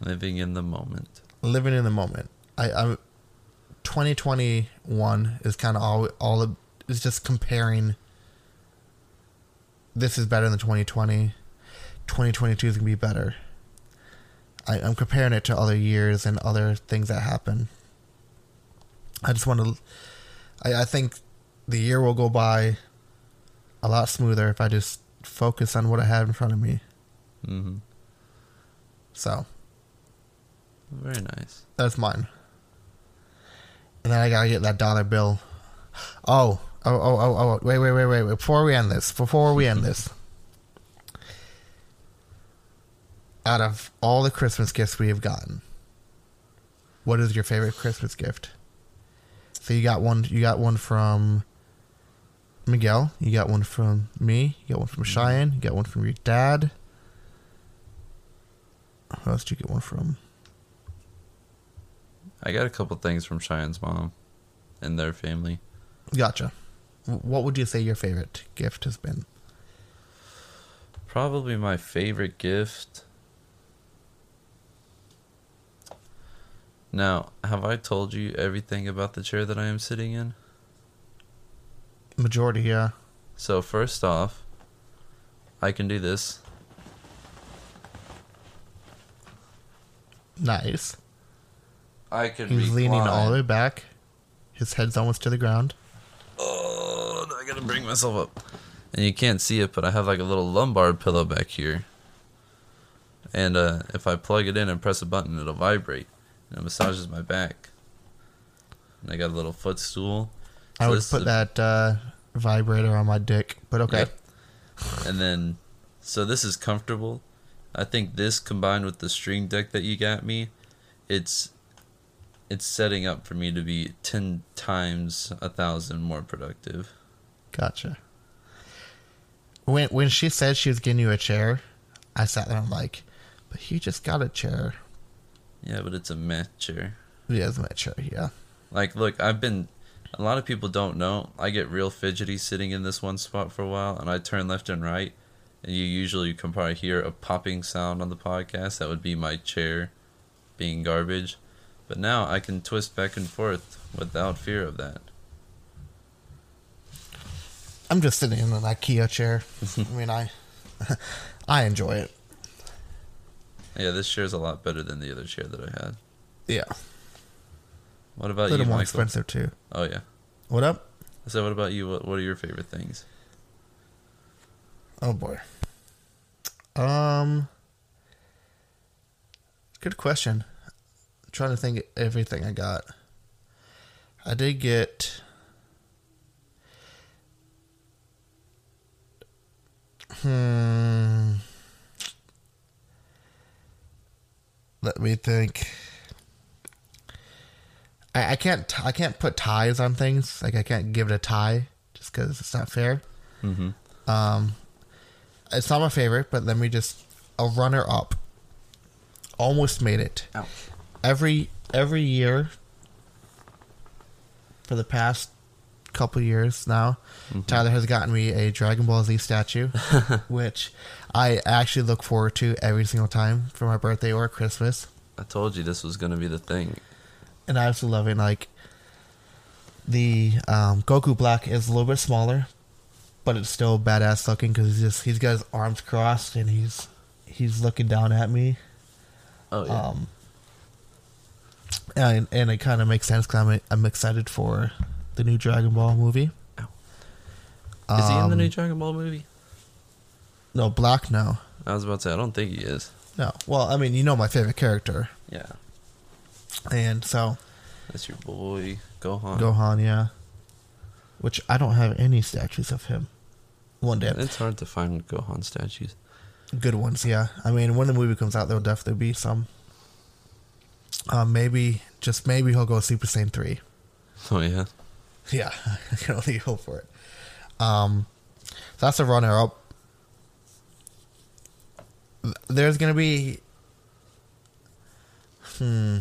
Living in the moment. living in the moment. I, I 2021 is kind of all all is just comparing. This is better than 2020. 2022 is gonna be better. I, I'm comparing it to other years and other things that happen. I just want to. I, I think the year will go by a lot smoother if I just focus on what I have in front of me. hmm So Very nice. That's mine. And then I gotta get that dollar bill. Oh, oh, oh, oh, oh! Wait, wait, wait, wait! wait. Before we end this, before we end this, out of all the Christmas gifts we have gotten, what is your favorite Christmas gift? So you got one. You got one from Miguel. You got one from me. You got one from mm-hmm. Cheyenne. You got one from your dad. Who else did you get one from? I got a couple things from Cheyenne's mom and their family. Gotcha. What would you say your favorite gift has been? Probably my favorite gift. Now, have I told you everything about the chair that I am sitting in? Majority, yeah. So, first off, I can do this. Nice. I can He's leaning all the way back. His head's almost to the ground. Oh, gotta bring myself up. And you can't see it, but I have like a little lumbar pillow back here. And uh, if I plug it in and press a button, it'll vibrate. And it massages my back. And I got a little footstool. I would put is- that uh, vibrator on my dick, but okay. Yep. And then, so this is comfortable. I think this combined with the Stream Deck that you got me, it's it's setting up for me to be ten times a thousand more productive. Gotcha. When when she said she was getting you a chair, I sat there and I'm like, but you just got a chair. Yeah, but it's a meh chair. Yeah, it's my chair, yeah. Like, look, I've been. A lot of people don't know. I get real fidgety sitting in this one spot for a while, and I turn left and right, and you usually can probably hear a popping sound on the podcast. That would be my chair being garbage. But now I can twist back and forth without fear of that. I'm just sitting in an IKEA chair. I mean, I I enjoy it. Yeah, this chair's a lot better than the other chair that I had. Yeah, What about a little you, more Michael? expensive too. Oh yeah. What up? So what about you? What What are your favorite things? Oh boy. Um. Good question. I'm trying to think of everything I got. I did get. Hmm. Let me think. I, I can't. I can't put ties on things. Like I can't give it a tie just because it's not fair. Mm-hmm. Um, it's not my favorite, but let me just a runner up. Almost made it. Ouch. Every every year for the past couple years now. Mm-hmm. Tyler has gotten me a Dragon Ball Z statue, which I actually look forward to every single time for my birthday or Christmas. I told you this was gonna be the thing. And I absolutely love it. Like the um, Goku Black is a little bit smaller, but it's still badass looking because he's just he's got his arms crossed and he's he's looking down at me. Oh yeah. Um, and and it kind of makes sense because I'm I'm excited for the new Dragon Ball movie. Is he in the um, new Dragon Ball movie? No, Black. No, I was about to say I don't think he is. no. Well, I mean, you know my favorite character, Yeah. and so That's your boy Gohan. Gohan, yeah. Which I don't have any statues of him. One day, It's hard to find Gohan statues. good ones, yeah. I mean, when the movie comes out, there'll definitely be some. Uh, maybe, just maybe he'll go Super Saiyan three. Oh yeah. Yeah, I can only hope for it. Um, that's a runner up. There's gonna be, hmm,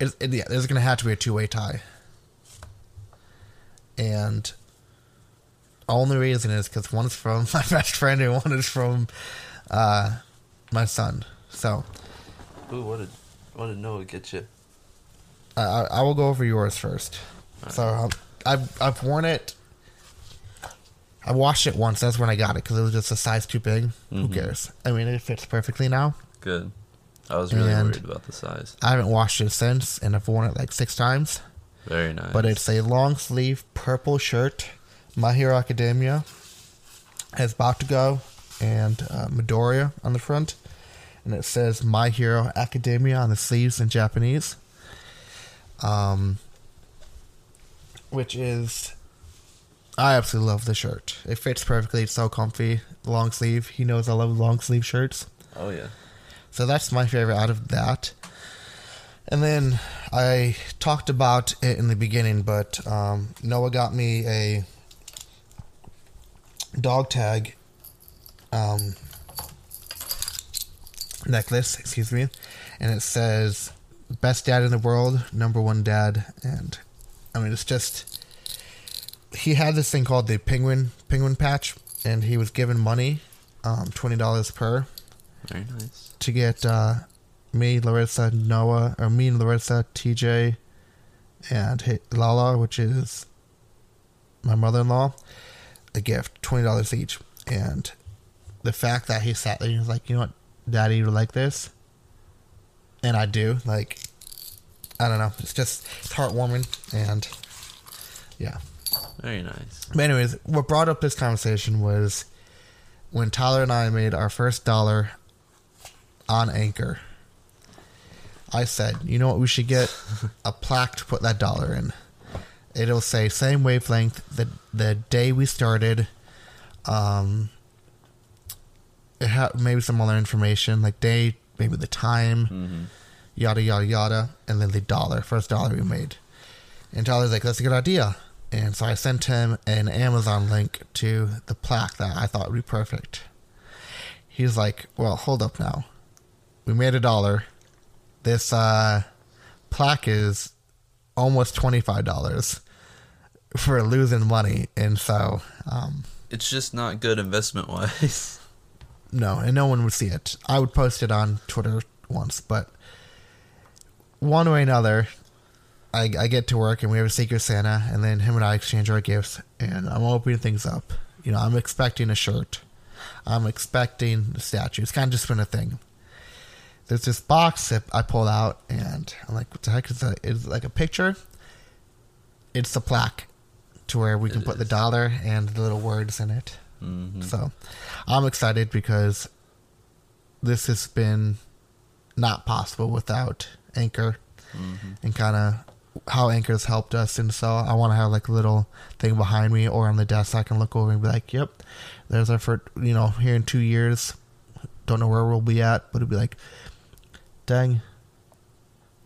it, it- yeah, there's gonna have to be a two way tie, and only reason is because one's from my best friend and one is from, uh, my son. So Ooh, what did what did Noah get you? I, I I will go over yours first. So um, I've I've worn it. I washed it once. That's when I got it because it was just a size too big. Who Mhm. cares? I mean, it fits perfectly now. Good. I was really And- worried about the size. I haven't washed it since, and I've worn it like six times. Very nice. But it's a long sleeve purple shirt. My Hero Academia has Bakugo and uh, Midoriya on the front, and it says My Hero Academia on the sleeves in Japanese. Um, which is, I absolutely love the shirt. It fits perfectly. It's so comfy. Long sleeve. He knows I love long sleeve shirts. Oh yeah. So that's my favorite out of that. And then I talked about it in the beginning, but um, Noah got me a dog tag um, necklace, excuse me, and it says "Best Dad in the World, Number One Dad," and I mean it's just he had this thing called the penguin penguin patch, and he was given money, um, twenty dollars per Very nice. to get uh, me, Larissa, Noah, or me and Larissa, TJ, and Lala, which is my mother-in-law, a gift, twenty dollars each. And the fact that he sat there and was like, you know what, Daddy, you like this, and I do. Like, I don't know. It's just it's heartwarming, and yeah. Very nice. But anyways, what brought up this conversation was when Tyler and I made our first dollar on Anchor. I said, you know what, we should get a plaque to put that dollar in. It'll say same wavelength the the day we started. Um, it ha- maybe some other information like day, maybe the time, Mm-hmm. Yada yada yada, and then the dollar, first dollar we made. And Tyler's like, "That's a good idea." And so I sent him an Amazon link to the plaque that I thought would be perfect. He's like, "Well, hold up now. We made a dollar. This uh, plaque is almost twenty five dollars for losing money." And so, um, It's just not good investment wise. no, and no one would see it. I would post it on Twitter once, but one way or another, I, I get to work and we have a Secret Santa, and then him and I exchange our gifts, and I'm opening things up. You know, I'm expecting a shirt. I'm expecting a statue. It's kind of just been a thing. There's this box that I pull out, and I'm like, what the heck is that? It's like a picture. It's the plaque to where we can It put the dollar and the little words in it. Mm-hmm. So I'm excited because this has been not possible without Anchor Mm-hmm. and kind of how Anchor's helped us. And so I want to have like a little thing behind me or on the desk I can look over and be like, yep, there's our first, you know, here in two years. Don't know where we'll be at, but it'd be like, dang.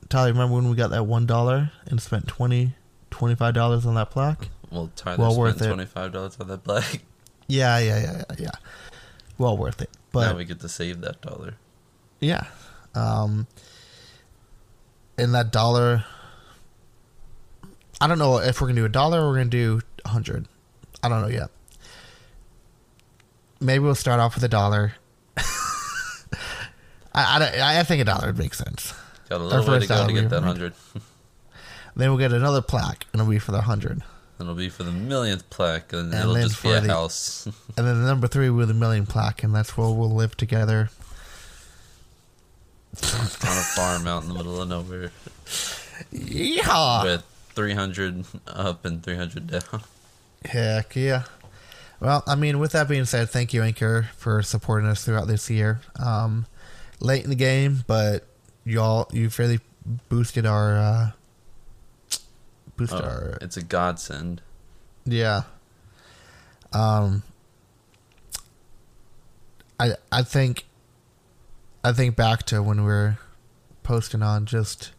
Tyler, remember when we got that $1 and spent 20 $25 on that plaque? Well, Tyler Well spent worth it. twenty five dollars on that black. Yeah, yeah, yeah, yeah, yeah. Well worth it. But now we get to save that dollar. Yeah. Um and that dollar I don't know if we're gonna do a dollar or we're gonna do a hundred. I don't know yet. Maybe we'll start off with a dollar. I, I, I think a dollar would make sense. Got a little way to go to get that hundred. then we'll get another plaque, and it'll be for the hundred. It'll be for the millionth plaque, and, and it'll just be a the, house. and then the number three will be the million plaque, and that's where we'll live together. On a farm out in the middle of nowhere. Yeah. With 300 up and 300 down. Heck yeah. Well, I mean, with that being said, thank you, Anchor, for supporting us throughout this year. Um, late in the game, but y'all, you fairly boosted our. Uh, boosted oh, our. It's a godsend. Yeah. Um. I I think. I think back to when we were posting on just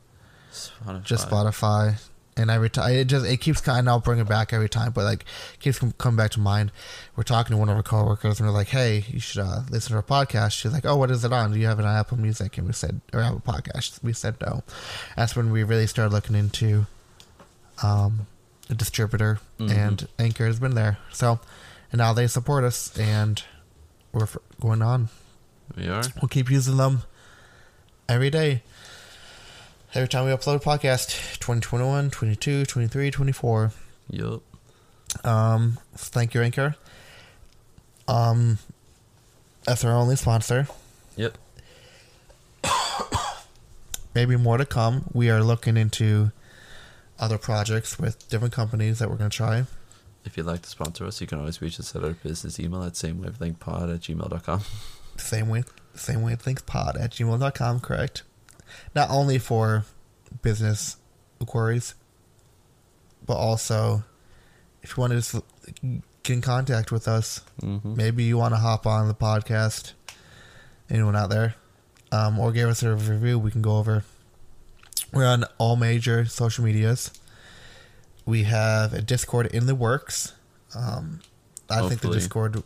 Spotify. just Spotify and every time it just it keeps kind of I'll bring it back every time, but like keeps coming back to mind. We're talking to one of our coworkers and we're like, "Hey, you should uh, listen to our podcast." She's like, "Oh, what is it on? Do you have an Apple Music?" And we said, "Or Apple Podcast?" We said no. That's when we really started looking into um, a distributor, mm-hmm. and Anchor has been there. So, and now they support us, and we're going on. We are. We'll keep using them every day. Every time we upload a podcast. 2021 22 23 24 yep um thank you anchor. Um that's our only sponsor. Yep. Maybe more to come. We are looking into other projects with different companies that we're going to try. If you'd like to sponsor us you can always reach us at our business email at samewavelengthpod at gmail.com same way same way things pod at gmail.com correct not only for business queries, but also if you want to just get in contact with us, mm-hmm. maybe you want to hop on the podcast, anyone out there, um, or give us a review, we can go over. We're on all major social medias. We have a Discord in the works. Um, I Hopefully. think the Discord.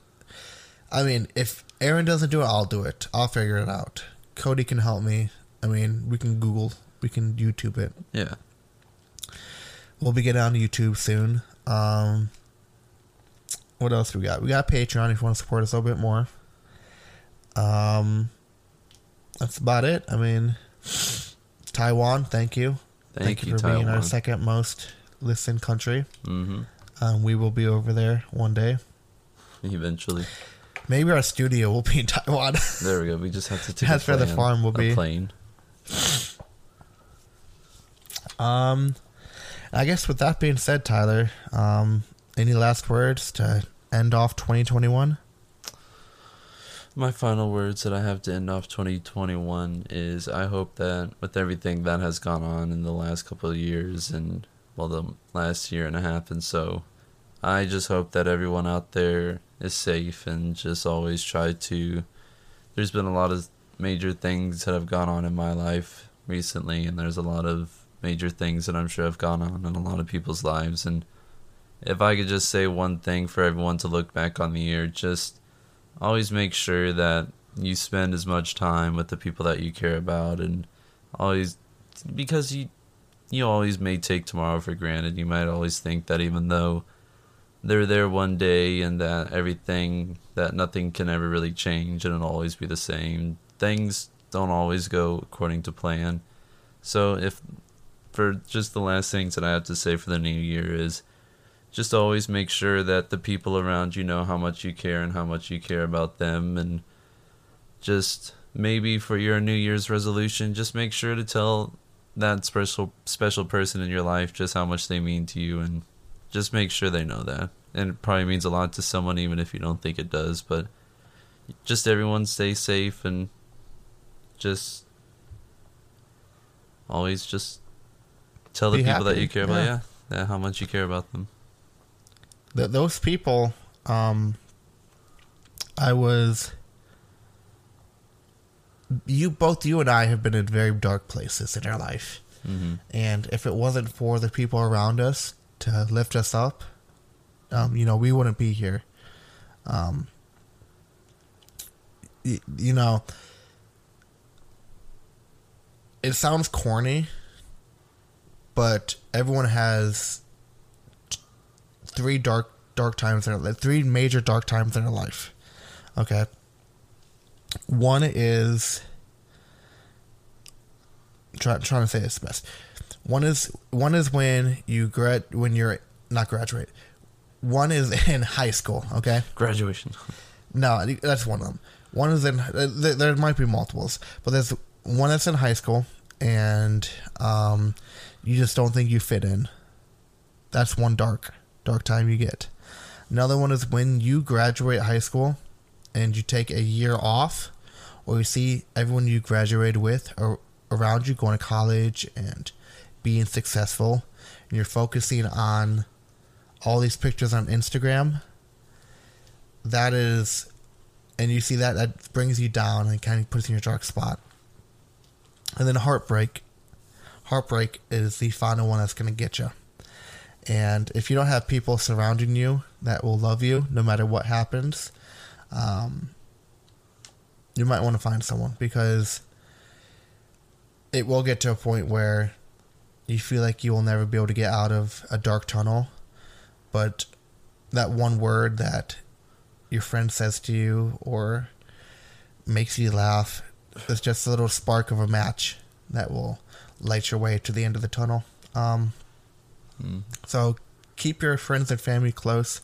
I mean, if Aaron doesn't do it, I'll do it. I'll figure it out. Cody can help me. I mean, we can Google, we can YouTube it. Yeah. We'll be getting on YouTube soon. Um, what else do we got? We got Patreon if you want to support us a little bit more. Um, that's about it. I mean, Taiwan, thank you. Thank, thank you, you, for Taiwan. being our second most listened country. Mm-hmm. Um, we will be over there one day. Eventually. Maybe our studio will be in Taiwan. there we go. We just have to take That's where the farm will be. Plane. Um, I guess with that being said, Tyler, um, any last words to end off 2021? My final words that I have to end off 2021 is I hope that with everything that has gone on in the last couple of years and well the last year and a half and so I just hope that everyone out there is safe and just always try to there's been a lot of major things that have gone on in my life recently, and there's a lot of major things that I'm sure have gone on in a lot of people's lives. And if I could just say one thing for everyone to look back on the year, just always make sure that you spend as much time with the people that you care about, and always because you you always may take tomorrow for granted. You might always think that even though they're there one day and that everything that nothing can ever really change and it'll always be the same things don't always go according to plan. So if for just the last things that I have to say for the new year is just always make sure that the people around you know how much you care and how much you care about them and just maybe for your new year's resolution just make sure to tell that special special person in your life just how much they mean to you and just make sure they know that and it probably means a lot to someone even if you don't think it does but just everyone stay safe and just always just tell the Be people happy. that you care about, yeah. yeah, how much you care about them. Th- those people, um, I was. You both, you and I, have been in very dark places in our life, mm-hmm. and if it wasn't for the people around us to lift us up, um, you know, we wouldn't be here. Um, you know, it sounds corny, but everyone has three dark dark times in their three major dark times in their life. Okay. One is try, trying to say this best. One is one is when you grad when you're not graduate. One is in high school. Okay. Graduation. No, that's one of them. One is in there, there might be multiples, but there's one that's in high school, and um, you just don't think you fit in. That's one dark dark time you get. Another one is when you graduate high school and you take a year off, or you see everyone you graduated with or around you going to college and being successful, and you're focusing on all these pictures on Instagram. That is, and you see that that brings you down and kind of puts you in your dark spot. And then heartbreak. Heartbreak is the final one that's going to get you. And if you don't have people surrounding you that will love you no matter what happens, um, you might want to find someone because it will get to a point where you feel like you will never be able to get out of a dark tunnel. But that one word that your friend says to you or makes you laugh is just a little spark of a match that will light your way to the end of the tunnel. Um, mm. So keep your friends and family close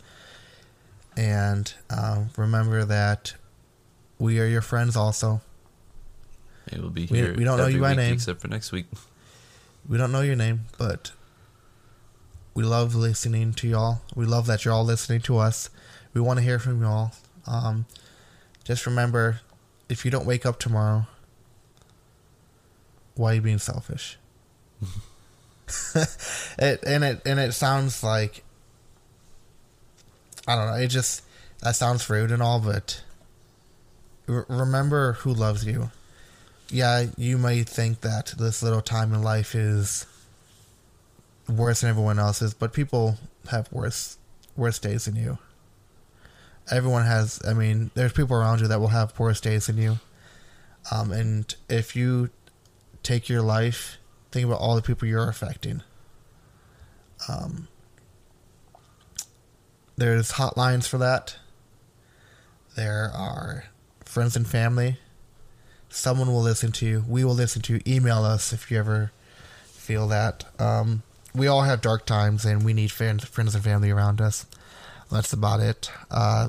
and uh, remember that we are your friends also. It will be here. We, we don't know you by name. Except for next week. We don't know your name, but we love listening to y'all. We love that you're all listening to us. We want to hear from y'all. Um, just remember, if you don't wake up tomorrow, why are you being selfish? it and it and it sounds like I don't know. It just that sounds rude and all, but remember who loves you. Yeah, you may think that this little time in life is worse than everyone else's, but people have worse worse days than you. Everyone has. I mean, there's people around you that will have worse days than you. Um, and if you take your life, think about all the people you're affecting. Um, there's hotlines for that. There are friends and family. Someone will listen to you. We will listen to you. Email us if you ever feel that. Um, we all have dark times and we need friends, friends and family around us. That's about it. Uh,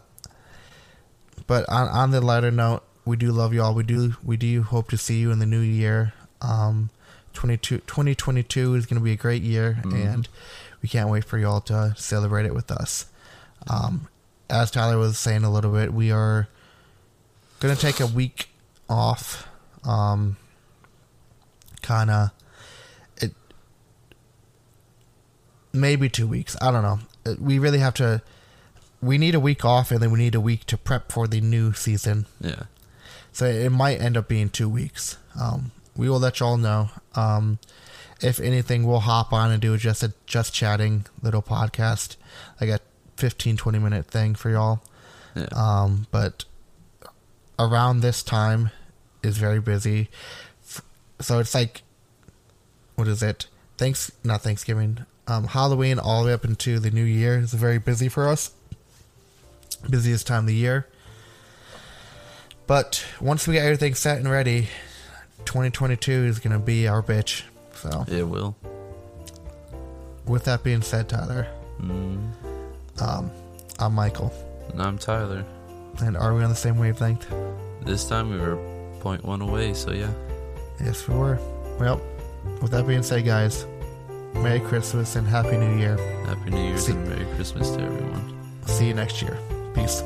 but on, on the lighter note, we do love you all. We do we do hope to see you in the new year. Um, 2022 is going to be a great year, mm-hmm. and we can't wait for y'all to celebrate it with us. Um, as Tyler was saying a little bit, we are going to take a week off. Um, kind of, it maybe two weeks. I don't know. We really have to. We need a week off, and then we need a week to prep for the new season. Yeah. So it might end up being two weeks. Um, we will let y'all know. Um, if anything, we'll hop on and do just a just chatting little podcast, like a 15, 20 minute thing for y'all. Yeah. Um, but around this time is very busy. So it's like, what is it? Thanks, not Thanksgiving. Um, Halloween all the way up into the new year is very busy for us. Busiest time of the year. But once we get everything set and ready, 2022 is going to be our bitch. So it will. With that being said, Tyler, mm. um, I'm Michael. And I'm Tyler. And are we on the same wavelength? This time we were point one away, so yeah. Yes, we were. Well, with that being said, guys, Merry Christmas and Happy New Year. Happy New Year and Merry Christmas to everyone. See you next year. Peace.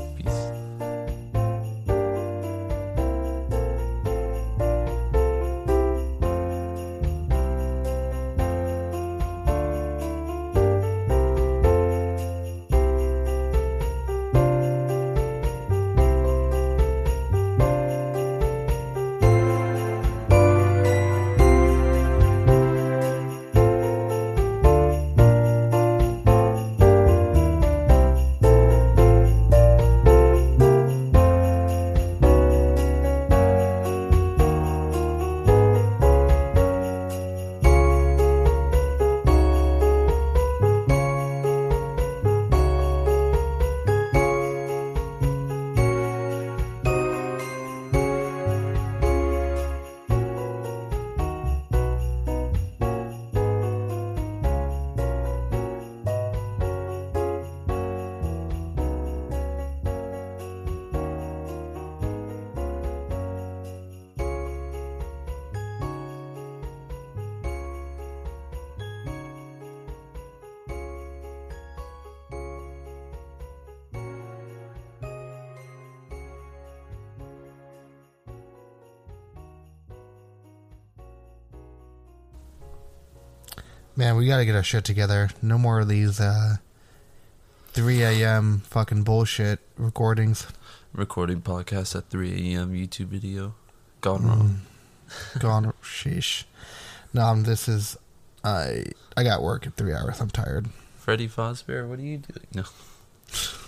Gotta get our shit together. No more of these uh, 3 a.m. fucking bullshit recordings. Recording podcast at 3 a.m. YouTube video. Gone wrong. Mm. Gone. Sheesh. No, this is. I I got work in three hours. I'm tired. Freddy Fazbear, what are you doing? No.